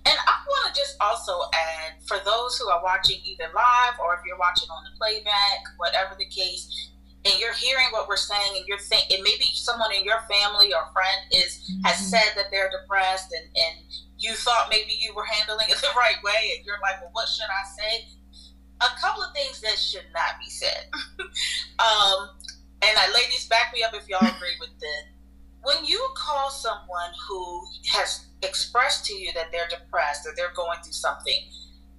And I want to just also add for those who are watching either live or if you're watching on the playback, whatever the case, and you're hearing what we're saying and you're thinking, maybe someone in your family or friend is mm-hmm. has said that they're depressed and, and you thought maybe you were handling it the right way and you're like, well, what should I say? A couple of things that should not be said. um, and I, ladies, back me up if y'all agree with this when you call someone who has expressed to you that they're depressed or they're going through something,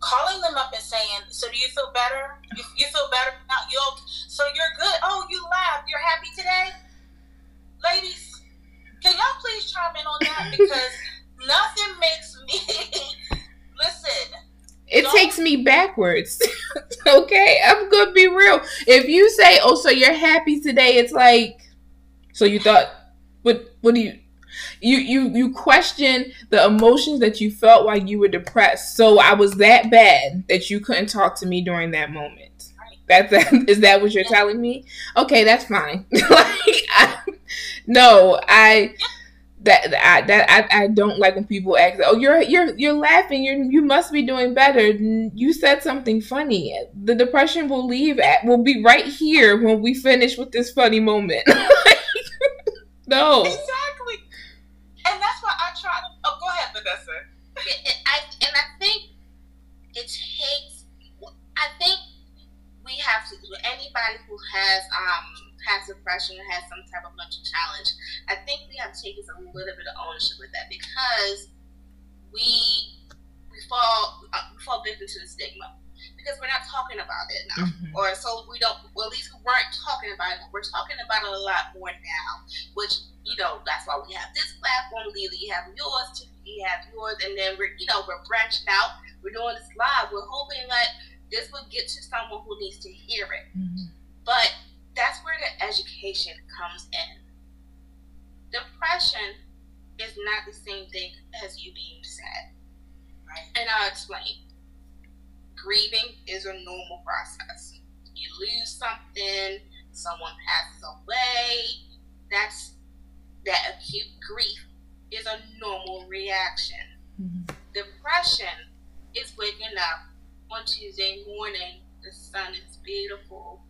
calling them up and saying, "So do you feel better? You, you feel better now? You so you're good? Oh, you laugh? You're happy today, ladies. Can y'all please chime in on that because nothing makes me listen."
It takes me backwards. okay, I'm gonna be real. If you say, "Oh, so you're happy today," it's like, so you thought what what do you you you you question the emotions that you felt while you were depressed. So I was that bad that you couldn't talk to me during that moment. That's that is that what you're telling me? Okay, that's fine. like I, no, I that I that I, I don't like when people ask, "Oh, you're you're you're laughing. You you must be doing better. You said something funny. The depression will leave at will be right here when we finish with this funny moment." No.
Exactly. And that's why I try to. Oh, go ahead, Vanessa.
and I and I think it takes. I think we have to. Do anybody who has um has depression has some type of mental challenge, I think we have to take a little bit of ownership with that because we we fall uh, we fall victim to the stigma because we're not talking about it now, mm-hmm. or so we don't. Well, at least we weren't talking about it. We're talking about it a lot more now, which you know that's why we have this platform. Lily, you have yours, you have yours, and then we're you know we're branching out. We're doing this live. We're hoping that this will get to someone who needs to hear it. Mm-hmm. But that's where the education comes in. Depression is not the same thing as you being sad. Right. And I'll explain grieving is a normal process. You lose something, someone passes away, that's that acute grief is a normal reaction. Mm-hmm. Depression is waking up on Tuesday morning, the sun is beautiful,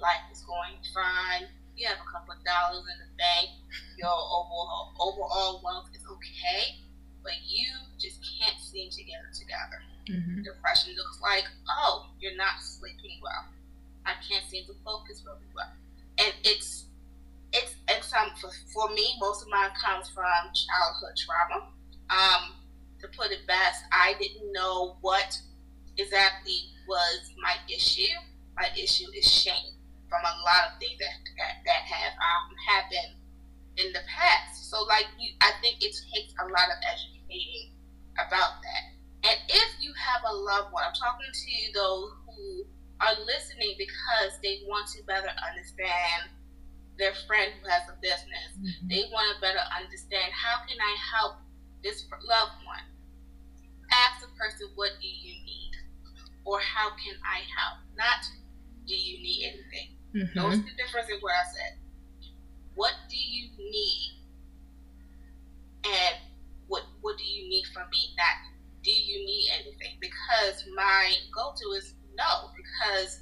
life is going fine, you have a couple of dollars in the bank, your overall overall wealth is okay, but you just can't seem to get it together. Mm-hmm. Depression looks like, oh, you're not sleeping well. I can't seem to focus really well. And it's it's and some for, for me, most of mine comes from childhood trauma. Um, to put it best, I didn't know what exactly was my issue. My issue is shame from a lot of things that that, that have um, happened in the past. So, like you, I think it takes a lot of educating about that. And if you have a loved one, I'm talking to those who are listening because they want to better understand their friend who has a business. Mm-hmm. They want to better understand how can I help this loved one. Ask the person, what do you need? Or how can I help? Not, do you need anything? Mm-hmm. Are the difference in what I said. What do you need? And what what do you need from me? Not do you need anything? Because my go to is no, because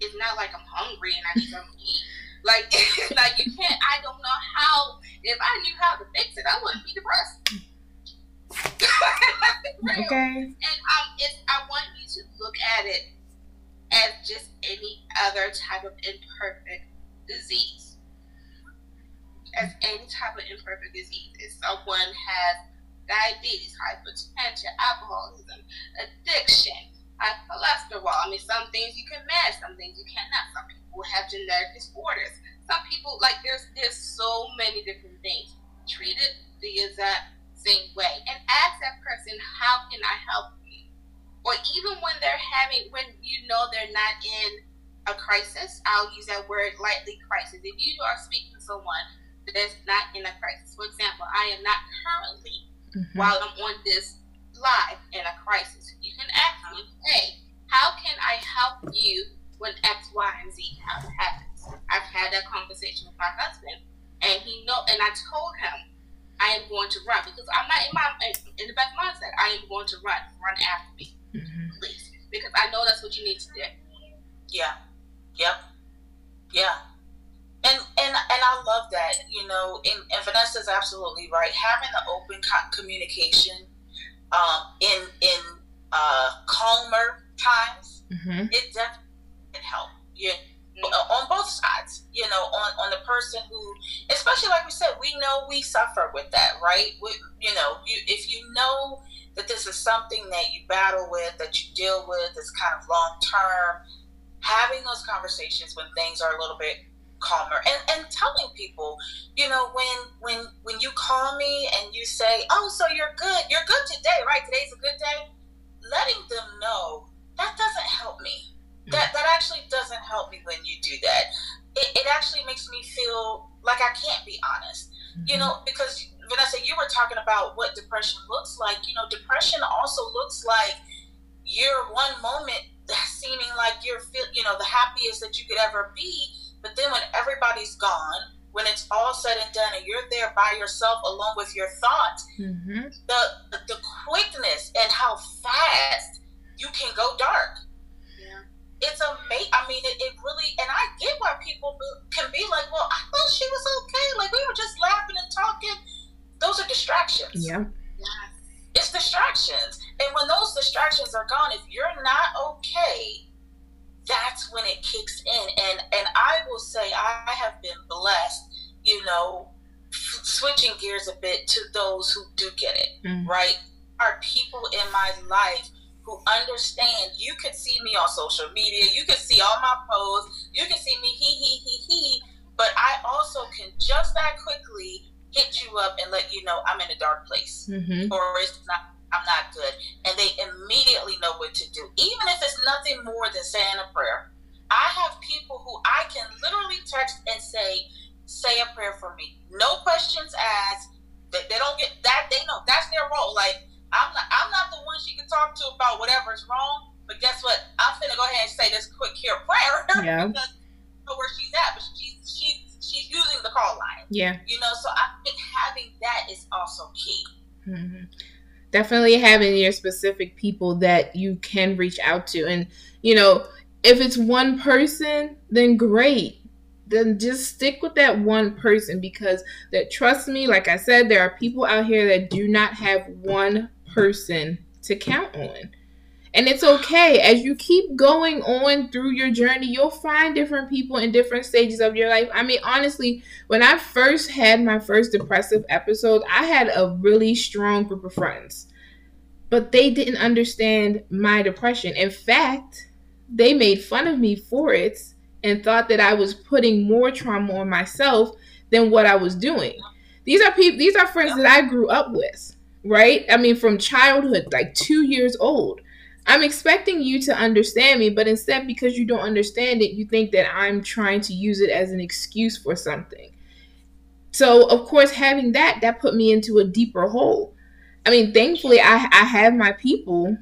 it's not like I'm hungry and I need something to eat. Like, like you can't. I don't know how. If I knew how to fix it, I wouldn't be depressed. okay. And um, it's, I want you to look at it as just any other type of imperfect disease. As any type of imperfect disease. If someone has diabetes, hypertension, alcoholism, addiction, high cholesterol. I mean, some things you can manage, some things you cannot. Some people have genetic disorders. Some people, like, there's there's so many different things. Treat it the exact same way. And ask that person, how can I help you? Or even when they're having, when you know they're not in a crisis, I'll use that word lightly crisis. If you are speaking to someone that's not in a crisis, for example, I am not currently mm-hmm. while I'm on this live in a crisis. You can ask me, hey, how can I help you when X, Y, and Z happens? I've had that conversation with my husband, and he know, and I told him I am going to run because I'm not in my in the best mindset. I am going to run, run after me, mm-hmm. please, because I know that's what you need to do.
Yeah. Yep. Yeah and and and I love that. You know, and, and Vanessa's absolutely right. Having the open communication um, in in uh, calmer times, mm-hmm. it definitely can help. Yeah. On both sides, you know, on, on the person who, especially like we said, we know we suffer with that, right? We, you know, you if you know that this is something that you battle with, that you deal with, it's kind of long term, having those conversations when things are a little bit calmer. And, and telling people you know when when when you call me and you say oh so you're good you're good today right? Today's a good day. Letting them know that doesn't help me. That that actually doesn't help me when you do that. It, it actually makes me feel like i can't be honest. Mm-hmm. you know because vanessa you were talking about what depression looks like you know depression also looks like you're one moment seeming like you're feel you know the happiest that you could ever be but then when everybody's gone, when it's all said and done, and you're there by yourself alone with your thoughts, mm-hmm. the the quickness and how fast you can go dark. Yeah. It's amazing. I mean, it, it really, and I get why people can be like, "Well, I thought she was okay. Like we were just laughing and talking." Those are distractions. Yeah. It's distractions. And when those distractions are gone, if you're not okay, that's when it kicks in. And and I will say I have been blessed, you know, switching gears a bit to those who do get it, mm. right? Are people in my life who understand you can see me on social media, you can see all my posts, you can see me he he he he, but I also can just that quickly hit you up and let you know I'm in a dark place mm-hmm. or it's not I'm not good. And they immediately know what to do. Even if it's nothing more than saying a prayer. I have people who I can literally text and say, say a prayer for me. No questions asked. They, they don't get that. They know that's their role. Like, I'm not, I'm not the one she can talk to about whatever's wrong. But guess what? I'm gonna go ahead and say this quick here prayer. Yeah. because I know where she's at, but she's, she's, she's using the call line.
Yeah.
You know, so I think having that is also key.
Mm-hmm definitely having your specific people that you can reach out to and you know if it's one person then great then just stick with that one person because that trust me like i said there are people out here that do not have one person to count on and it's okay. As you keep going on through your journey, you'll find different people in different stages of your life. I mean, honestly, when I first had my first depressive episode, I had a really strong group of friends, but they didn't understand my depression. In fact, they made fun of me for it and thought that I was putting more trauma on myself than what I was doing. These are people these are friends that I grew up with, right? I mean from childhood, like 2 years old. I'm expecting you to understand me, but instead, because you don't understand it, you think that I'm trying to use it as an excuse for something. So, of course, having that, that put me into a deeper hole. I mean, thankfully, I, I have my people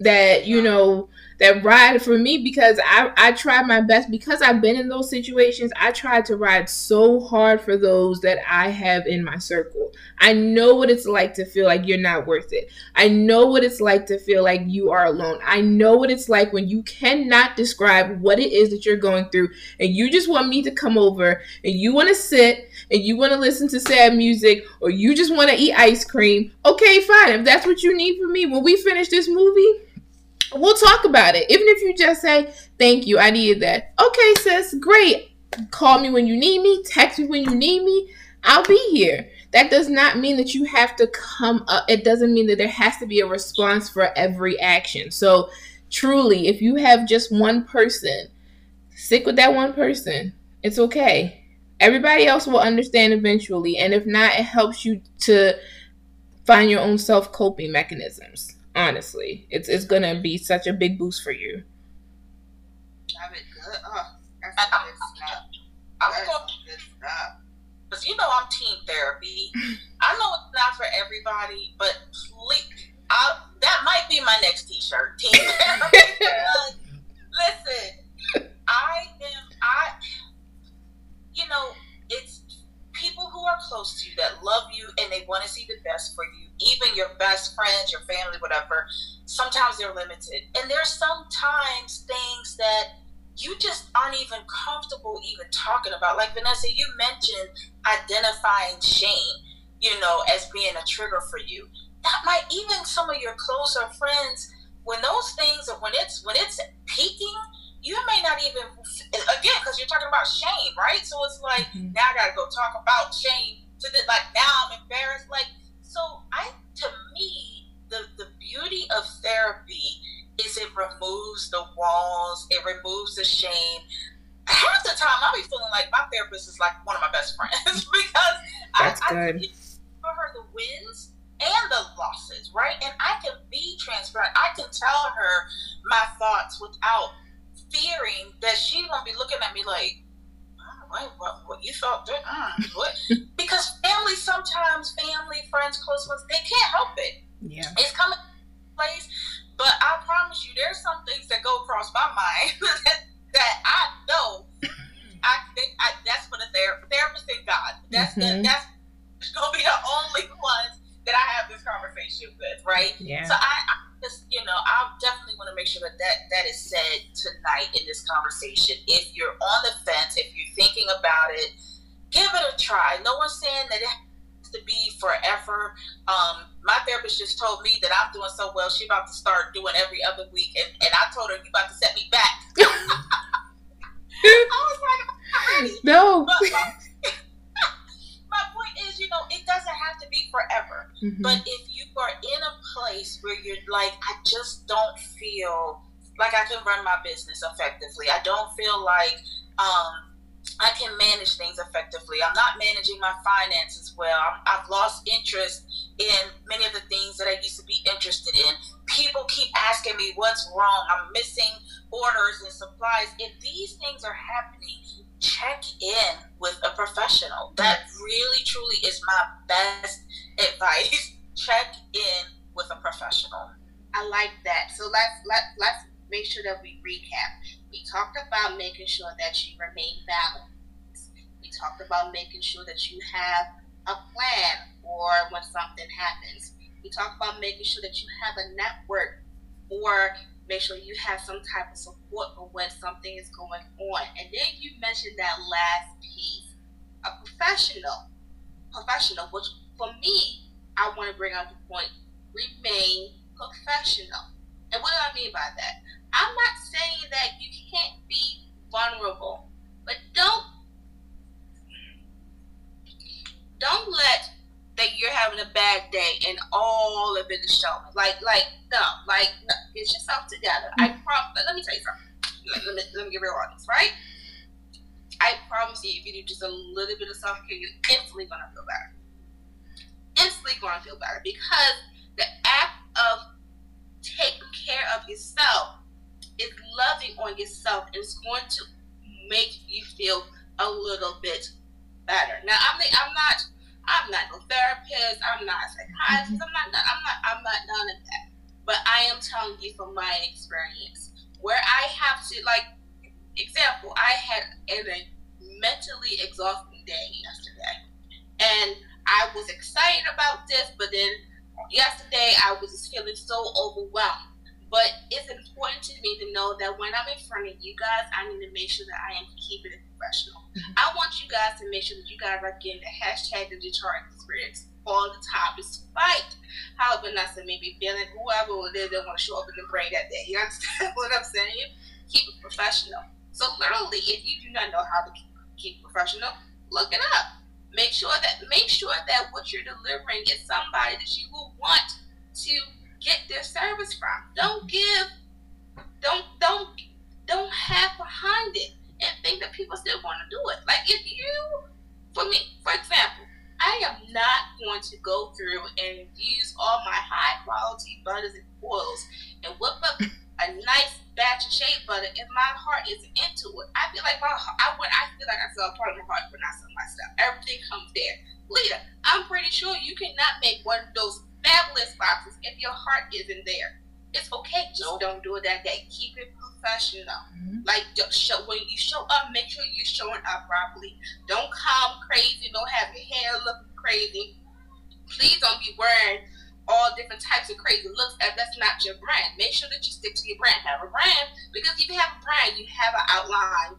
that, you know, that ride for me because I, I try my best because I've been in those situations. I try to ride so hard for those that I have in my circle. I know what it's like to feel like you're not worth it. I know what it's like to feel like you are alone. I know what it's like when you cannot describe what it is that you're going through and you just want me to come over and you want to sit and you want to listen to sad music or you just want to eat ice cream. Okay, fine. If that's what you need from me when we finish this movie, we'll talk about it. Even if you just say, Thank you, I needed that. Okay, sis, great. Call me when you need me, text me when you need me. I'll be here. That does not mean that you have to come up. It doesn't mean that there has to be a response for every action. So, truly, if you have just one person, stick with that one person. It's okay. Everybody else will understand eventually. And if not, it helps you to find your own self coping mechanisms. Honestly, it's, it's going to be such a big boost for you.
Have it good. Oh, that's
I'm,
good stuff.
I'm
That's
going
good stuff.
because you know I'm team therapy. I know it's not for everybody, but please, I, that might be my next T-shirt. Team therapy. Listen, I am. I, you know, it's people who are close to you that love you and they want to see the best for you. Even your best friends, your family, whatever. Sometimes they're limited, and there's sometimes things that you just aren't even comfortable even talking about. Like Vanessa, you mentioned identifying shame, you know, as being a trigger for you. That might even some of your closer friends, when those things are when it's when it's peaking, you may not even again because you're talking about shame, right? So it's like
Mhm.
now I gotta go talk about shame to the like now I'm embarrassed. Like so, I to me the the beauty of therapy is it removes the walls, it removes the shame. Half the time, I'll be feeling like my therapist is like one of my best friends because
That's
I,
good.
I for her the wins and the losses, right? And I can be transparent. I can tell her my thoughts without fearing that she gonna be looking at me like, "Oh, what, what, what you thought that? Mm, what? because family sometimes, family, friends, close ones, they can't help it
Yeah.
it's coming place. But I promise you, there's some things that go across my mind that, that I know. I think I, that's for the ther- therapist and God. That's
Mhm.
the, that's gonna be the only ones that I have this conversation with, right?
Yeah.
So I, I just, you know, I definitely want to make sure that, that that is said tonight in this conversation. If you're on the fence, if you're thinking about it, give it a try. No one's saying that it has to be forever. Um, my therapist just told me that I'm doing so well. She about to start doing every other week, and, and I told her you about to set me back. I was like,
no.
But my, my point is, you know, it doesn't have to be forever.
Mhm.
But if you are in a place where you're like, I just don't feel like I can run my business effectively. I don't feel like um, I can manage things effectively. I'm not managing my finances well. I'm, I've lost interest in many of the things that I used to be interested in. People keep asking me what's wrong. I'm missing orders and supplies. If these things are happening, check in with a professional. That really, truly is my best advice. Check in with a professional.
I like that. So let's let let's make sure that we recap. We talked about making sure that you remain balanced. We talked about making sure that you have a plan for when something happens. We talked about making sure that you have a network or make sure you have some type of support for when something is going on. And then you mentioned that last piece, a professional. Professional, which for me, I want to bring up the point, remain professional. And what do I mean by that? I'm not saying that you can't be vulnerable, but don't don't let that you're having a bad day and all of it is showing. Like like no, like no, get yourself together. I mm. prom- let me tell you something. Let, me let me get real honest, right? I promise you, if you do just a little bit of self care, you're instantly gonna feel better. Instantly gonna feel better because the act of taking care of yourself is loving on yourself and it's going to make you feel a little bit better. Now I'm the, I'm not I'm not no therapist, I'm not a psychiatrist, I'm not I'm not I'm not none of that. But I am telling you from my experience where I have to like example, I had a mentally exhausting day yesterday. And I was excited about this, but then yesterday I was just feeling so overwhelmed. But it's important to me to know that when I'm in front of you guys, I need to make sure that I am keeping it professional. Mm-hmm. I want you guys to make sure that you guys are getting the hashtag the Detroit experience all the time, despite how Vanessa may be feeling, whoever it is that want to show up in the brain that day. You understand what I'm saying? Keep it professional. So literally, if you do not know how to keep professional, look it up. Make sure that make sure that what you're delivering is somebody that you will want to get their service from. Don't give, don't don't don't have behind it and think that people still want to do it. Like if you, for me, for example, I am not going to go through and use all my high quality butters and oils and whip up a nice batch of shea butter if my heart is into it. I feel like my I would I feel like I sell part of my heart not some of my stuff. Everything comes there. Lita, I'm pretty sure you cannot make one of those fabulous boxes if your heart isn't there. It's okay, just nope. don't do it that day. Keep it professional. Mm-hmm. Like show when you show up, make sure you're showing up properly. Don't come crazy. Don't have your hair looking crazy. Please don't be wearing all different types of crazy looks if that's not your brand. Make sure that you stick to your brand. Have a brand because if you have a brand, you have an outline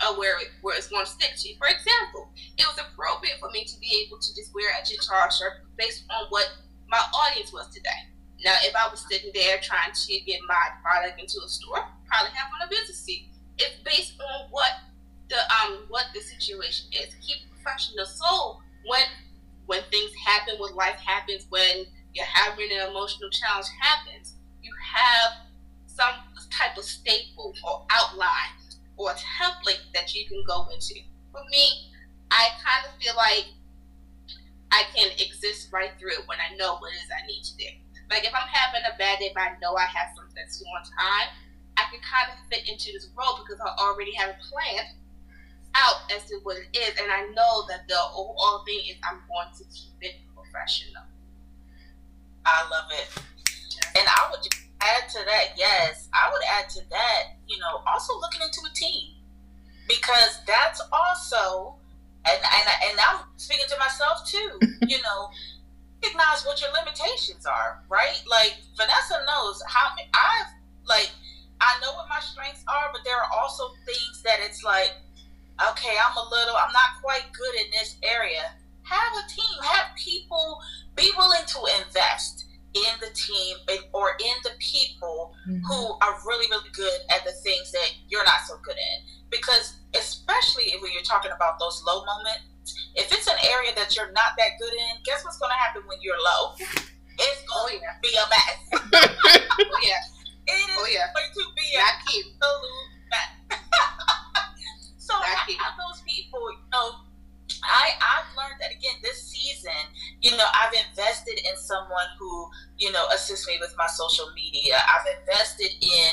of where it, where it's going to stick to. For example, it was appropriate for me to be able to just wear a guitar shirt based on what my audience was today. Now, if I was sitting there trying to get my product into a store, probably have on a business seat. It's based on what the um what the situation is. Keep professional. So when when things happen, when life happens, when you're having an emotional challenge happens, you have some type of staple or outline or template that you can go into. For me, I kind of feel like I can exist right through it when I know what it is I need to do. Like if I'm having a bad day, but I know I have something that's due on time, I can kind of fit into this role because I already have a plan out as to what it is, and I know that the overall thing is I'm going to keep it professional.
I love it. And I would add to that, yes, I would add to that, you know, also looking into a team. Because that's also, and, and, and I'm speaking to myself too, you know, recognize what your limitations are, right? Like Vanessa knows how I've, like, I know what my strengths are, but there are also things that it's like, okay, I'm a little, I'm not quite good in this area. Have a team, have people be willing to invest in the team or in the people mm-hmm. who are really, really good at the things that you're not so good in. Because especially when you're talking about those low moments, if it's an area that you're not that good in, guess what's going to happen when you're low? It's going oh, yeah. to be a mess.
oh, yeah.
It is oh, yeah. going to be a absolute mess. so I have those people, you know, I I've learned that again this season. You know, I've invested in someone who you know assists me with my social media. I've invested in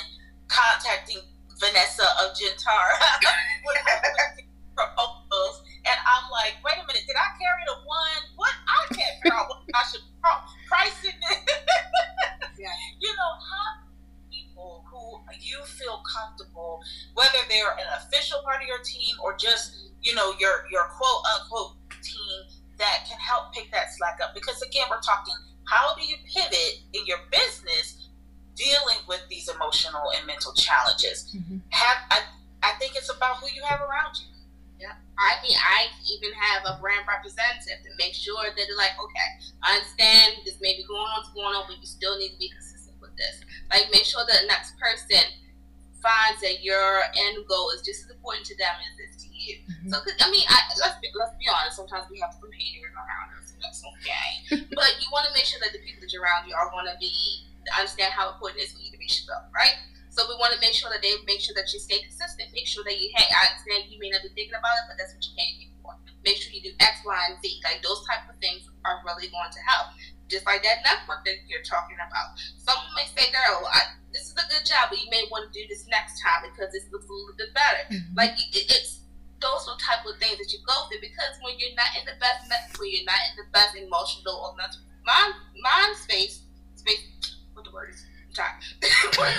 contacting Vanessa of Gentara proposals, and I'm like, wait a minute, did I carry the one? What I can't figure out what I should price it. yeah. You know, how people who you feel comfortable, whether they're an official part of your team or just you know, your your quote unquote team that can help pick that slack up. Because again, we're talking how do you pivot in your business dealing with these emotional and mental challenges? Mm-hmm. Have I, I think it's about who you have around you.
Yeah. I mean, I even have a brand representative to make sure that they're like, okay, I understand this may be going on, what's going on, but you still need to be consistent with this. Like, make sure that the next person finds that your end goal is just as important to them as it is to you. Mm-hmm. So, I mean, I, let's be, let's be honest. Sometimes we have some haters around us, and that's okay. but you want to make sure that the people that you're around you are going to be understand how important it is for you to be up, right? So we want to make sure that they make sure that you stay consistent. Make sure that you, hey, I understand you may not be thinking about it, but that's what you came here for. Make sure you do X, Y, and Z. Like those type of things are really going to help. Just like that network that you're talking about. Someone may say, girl, I, this is a good job, but you may want to do this next time because this looks a little bit better. Mm-hmm. Like it, it's those are type of things that you go through because when you're not in the best when you're not in the best emotional or mental mind mind space space what the word is time the word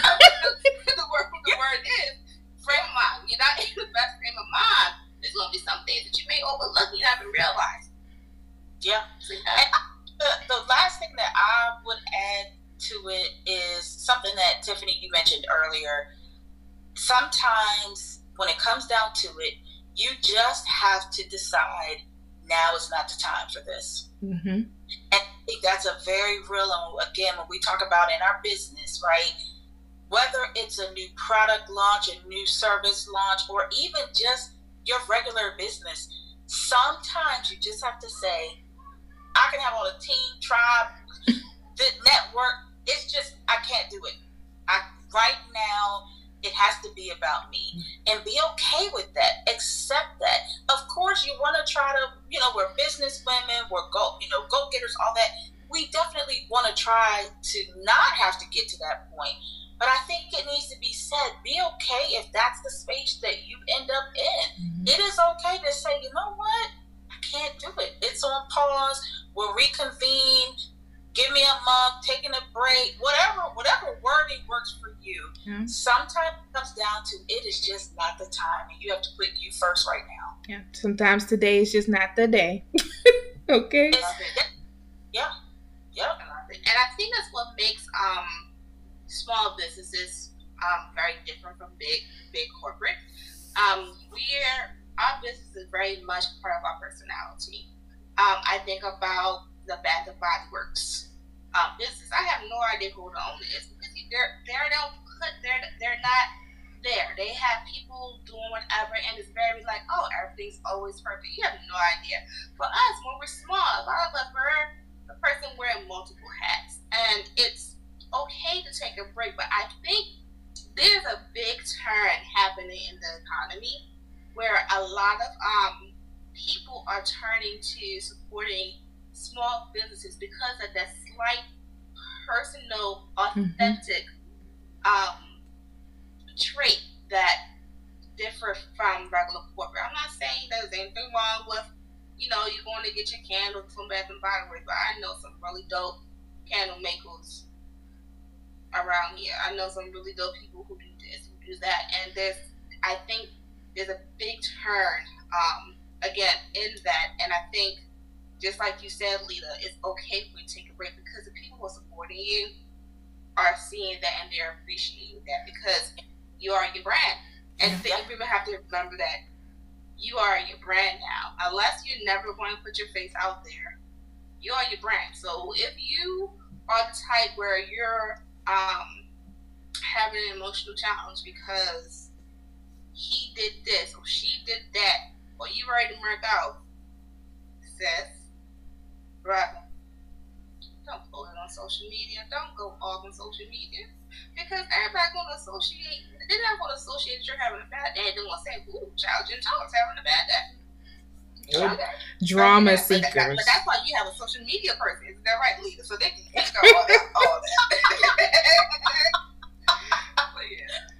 the word is frame of mind you're not in the best frame of mind there's gonna be some things that you may overlook you haven't realized
Yeah. And the, the last thing that I would add to it is something that Tiffany you mentioned earlier. Sometimes when it comes down to it, you just have to decide now is not the time for this. Mm-hmm. And I think that's a very real, and again, when we talk about in our business, right? Whether it's a new product launch, a new service launch, or even just your regular business, sometimes you just have to say, I can have all the team, tribe, the network. It's just, I can't do it. I right now it has to be about me. And be okay with that. Accept that. Of course you want to try to you know we're business women we're go you know go getters all that. We definitely want to try to not have to get to that point. But i think it needs to be said be okay if that's the space that you end up in. Mm-hmm. it is okay to say you know what? I can't do it. It's on pause. We'll reconvene give me a month, taking a break, whatever, whatever wording works for you. Mm-hmm. Sometimes it comes down to it is just not the time, and you have to put you first right now.
Yeah. Sometimes today is just not the day. okay.
yeah. Yeah.
And I think that's what makes um, small businesses um, very different from big big corporate. Um, we're our business is very much part of our personality. Um, I think about the Bath and Body Works um, business. I have no idea who the owner is because they're they're don't put they're they're not there. They have people doing whatever, and it's very like, oh, everything's always perfect. You have no idea. For us, when we're small, a lot of us we're the person wearing multiple hats, and it's okay to take a break. But I think there's a big turn happening in the economy where a lot of um, people are turning to supporting small businesses because of that slight personal, authentic mm-hmm. um, trait that differ from regular corporate. I'm not saying there's anything wrong with, you know, you're going to get your candles from Bath and Body Works, but I know some really dope candle makers around here. I know some really dope people who do this, who do that, and there's, I think, there's a big turn, um, again, in that, and I think just like you said, Lita, it's okay for you to take a break because the people who are supporting you are seeing that and they're appreciating that because you are your brand. And mm-hmm. people have to remember that you are your brand now. Unless you're never going to put your face out there, you are your brand. So if you are the type where you're um, having an emotional challenge because he did this or she did that, or you ready to work out, sis, Right. Don't post it on social media. Don't go off on social media. Because everybody's gonna associate they're not gonna associate you're having a bad day. They're gonna say, Ooh, child Jen Talk's having a bad day.
Drama
but,
seekers.
But, but, that's why you have a social media person, is that right, Lita? So they can pick up all that. All that.
yeah.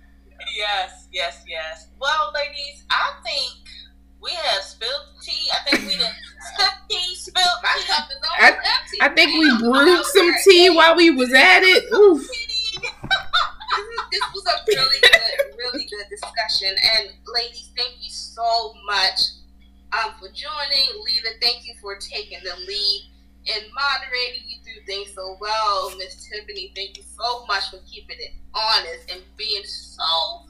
Yes, yes, yes. Well, ladies, I think we have spilled tea. I think we didn't spilled tea, spilled My cup is I, empty.
I think we brewed some tea while we was at it. Oof.
this was a really good, really good discussion. And ladies, thank you so much um, for joining. Lita, thank you for taking the lead and moderating you through things so well. Miss Tiffany, thank you so much for keeping it honest and being so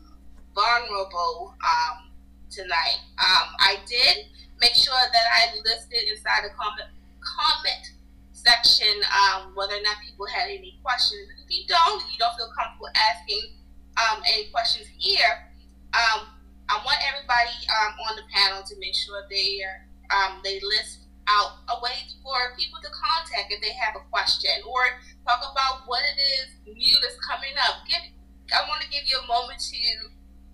vulnerable um, tonight. Um, I did make sure that I listed inside the comment comment section um, whether or not people had any questions. If you don't, you don't feel comfortable asking um, any questions here. Um, I want everybody um, on the panel to make sure they um, they list out a way for people to contact if they have a question or talk about what it is new that's coming up. Give, I want to give you a moment to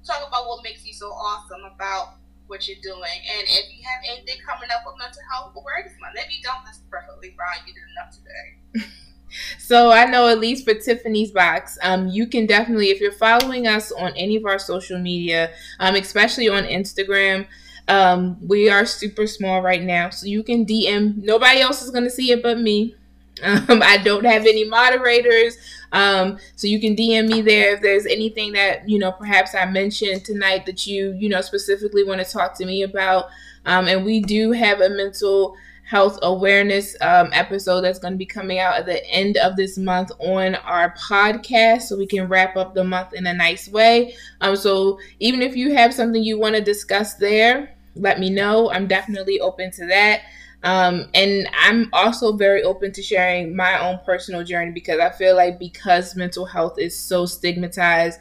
talk about what makes you so awesome about what you're doing. And if you have anything coming up with mental health awareness month, if you don't, that's perfectly fine. You did enough today.
so I know at least for Tiffany's box, um, you can definitely if you're following us on any of our social media, um, especially on Instagram. Um, we are super small right now, so you can DM. Nobody else is gonna see it but me. Um, I don't have any moderators. Um, so you can DM me there if there's anything that, you know, perhaps I mentioned tonight that you, you know, specifically want to talk to me about. Um, and we do have a mental health awareness um, episode that's going to be coming out at the end of this month on our podcast so we can wrap up the month in a nice way. Um, so even if you have something you want to discuss there, let me know. I'm definitely open to that. Um, and I'm also very open to sharing my own personal journey because I feel like because mental health is so stigmatized,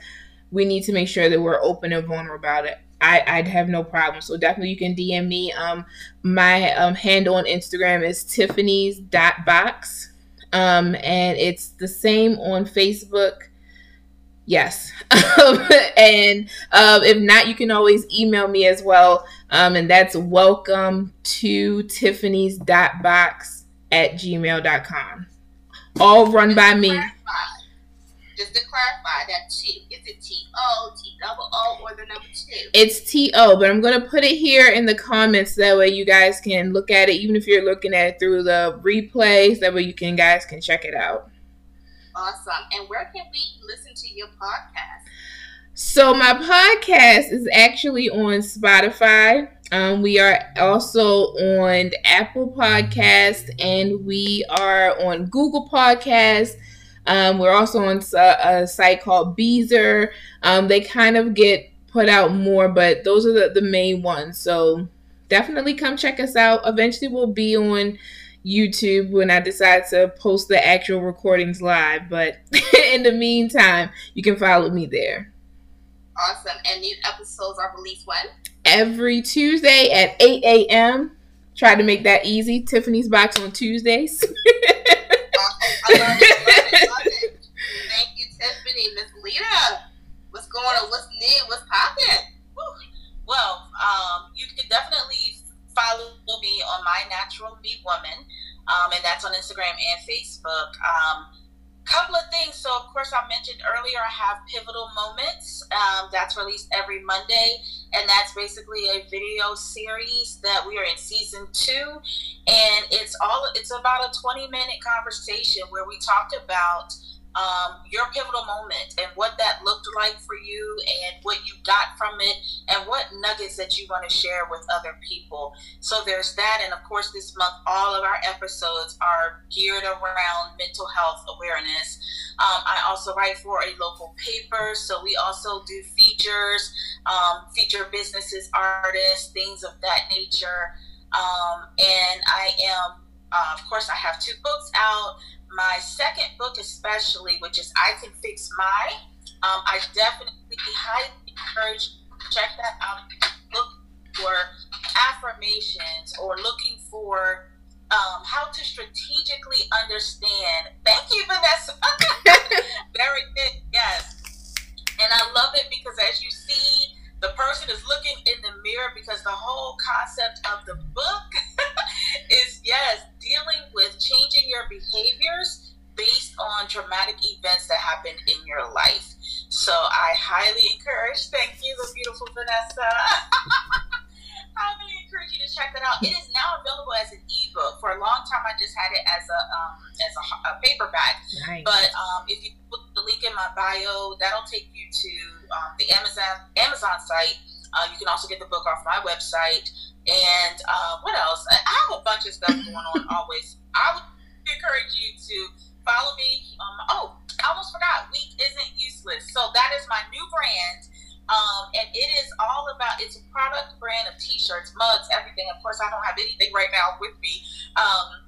we need to make sure that we're open and vulnerable about it. I, would have no problem. So definitely you can DM me. Um, my um, handle on Instagram is Tiffany's dot box. Um, and it's the same on Facebook. Yes. and um, if not, you can always email me as well. Um, and that's welcome to Tiffany's dot box at gmail.com. All run by me.
Just to clarify that T, is it T O, T double O, or the number two?
It's T O, but I'm going to put it here in the comments. That way you guys can look at it, even if you're looking at it through the replays. That way you can guys can check it out.
Awesome. And where can we listen to your podcast?
So my podcast is actually on Spotify. Um, we are also on Apple Podcast, and we are on Google Podcast. Um, we're also on a, a site called Deezer. Um, they kind of get put out more, but those are the, the main ones. So definitely come check us out. Eventually, we'll be on YouTube when I decide to post the actual recordings live. But in the meantime, you can follow me there.
Awesome. And new episodes are released when?
Every Tuesday at 8 a.m. Try to make that easy. Tiffany's Box on Tuesdays.
awesome. I love it. Love it. Thank you, Tiffany. Miss Lita, what's going on? What's new? What's popping?
Well, um, you can definitely follow me on My Natural Me Woman, um, and that's on Instagram and Facebook. Um, couple of things. So, of course, I mentioned earlier I have Pivotal Moments. Um, that's released every Monday, and that's basically a video series that we are in season two, and it's all it's about a twenty minute conversation where we talked about um, your pivotal moment and what that looked like for you and what you got from it and what nuggets that you want to share with other people. So there's that. And of course, this month, all of our episodes are geared around mental health awareness. Um, I also write for a local paper. So we also do features, um, feature businesses, artists, things of that nature. Um, and I am, uh, of course, I have two books out my second book, especially, which is I Can Fix My, um, I definitely highly encourage check that out. Look for affirmations or looking for um, how to strategically understand. Thank you, Vanessa. Very good. Yes. And I love it because as you see, the person is looking in the mirror because the whole concept of the book is yes, dealing with changing your behaviors based on traumatic events that happened in your life. So I highly encourage, thank you, the beautiful Vanessa. highly encourage you to check that out. It is now available as an ebook. For a long time, I just had it as a um, as a, a paperback. Nice. But um, if you put the link in my bio, that'll take you to um, the Amazon Amazon site. Uh, you can also get the book off my website. And uh, what else? I have a bunch of stuff going on always. I would encourage you to follow me. Um, oh, I almost forgot. Weak isn't useless. So that is my new brand. Um, and it is all about it's a product brand of t-shirts, mugs, everything. Of course, I don't have anything right now with me. Um,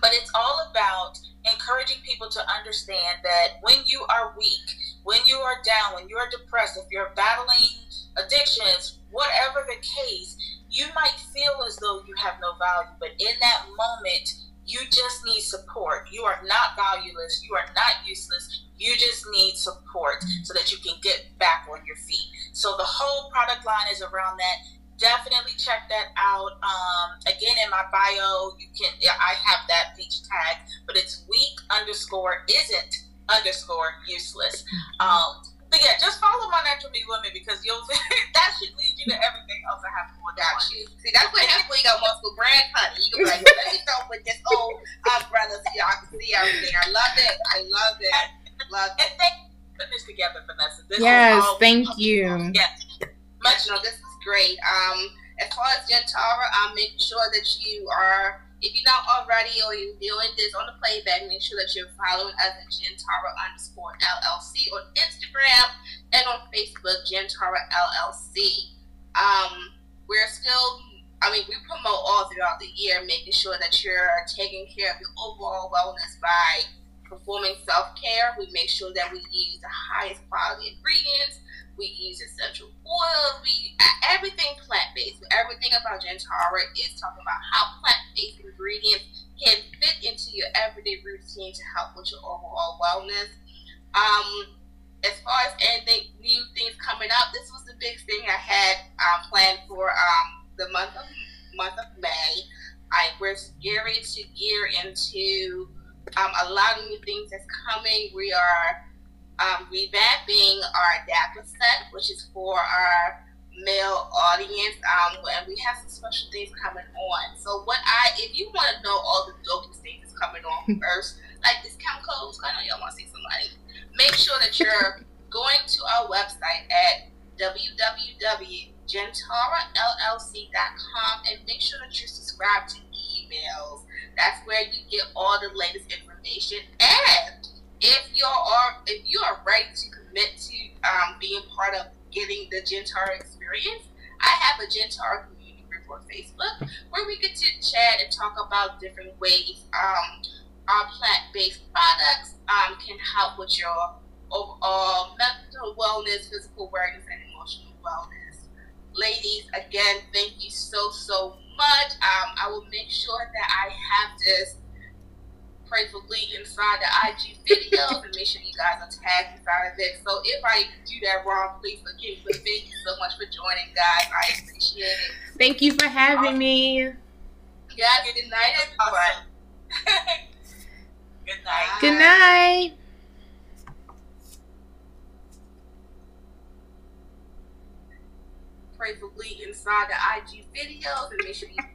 but it's all about encouraging people to understand that when you are weak, when you are down, when you are depressed, if you're battling addictions, whatever the case, you might feel as though you have no value, but in that moment, you just need support. You are not valueless. You are not useless. You just need support so that you can get back on your feet. So the whole product line is around that definitely check that out. Um, again, in my bio, you can I have that feature tag, but it's weak underscore isn't underscore useless. Mm-hmm. Um, but yeah, just follow my natural me woman because you'll that should lead you to everything else I have going
Got you. See, that's what happens when you got multiple brands, honey. You can be like, let me start with this old umbrella so y'all can see everything. I love it. I love it. Love it.
And thank you for putting this together, Vanessa. This
yes, thank you.
Yes. Much, no, this is great. Um, as far as Gentara, I'm making sure that you are if you're not already or you're doing this on the playback, make sure that you're following us at Gentara underscore LLC on Instagram and on Facebook, Gentara LLC. Um, we're still, I mean, we promote all throughout the year, making sure that you're taking care of your overall wellness by performing self care. We make sure that we use the highest quality ingredients we use essential oils. We everything plant based. Everything about Gentara is talking about how plant based ingredients can fit into your everyday routine to help with your overall wellness. Um, as far as anything new things coming up, this was the big thing I had um, planned for um, the month of month of May. I we're gearing to gear into um, a lot of new things that's coming. We are um, revamping our DAPA set, which is for our male audience, um, and we have some special things coming on. So, what I, if you want to know all the dopest things that's coming on first, like discount codes, I know y'all want to see some somebody. Make sure that you're going to our website at www.gentarallc.com and make sure that you're subscribed to emails. That's where you get all the latest information and if you are if you are ready to commit to um, being part of getting the Gentara experience, I have a Gentara community group on Facebook where we get to chat and talk about different ways um, our plant-based products um, can help with your overall mental wellness, physical wellness, and emotional wellness. Ladies, again, thank you so so much. Um, I will make sure that I have this Playfully inside the IG video and make sure you guys are tagged inside of it. So if I do that wrong, please forgive me. Thank you so much for joining, guys. I appreciate it.
Thank you for having me.
Yeah, good night, everyone.
good night.
Good night.
Pray for inside the IG videos and make sure you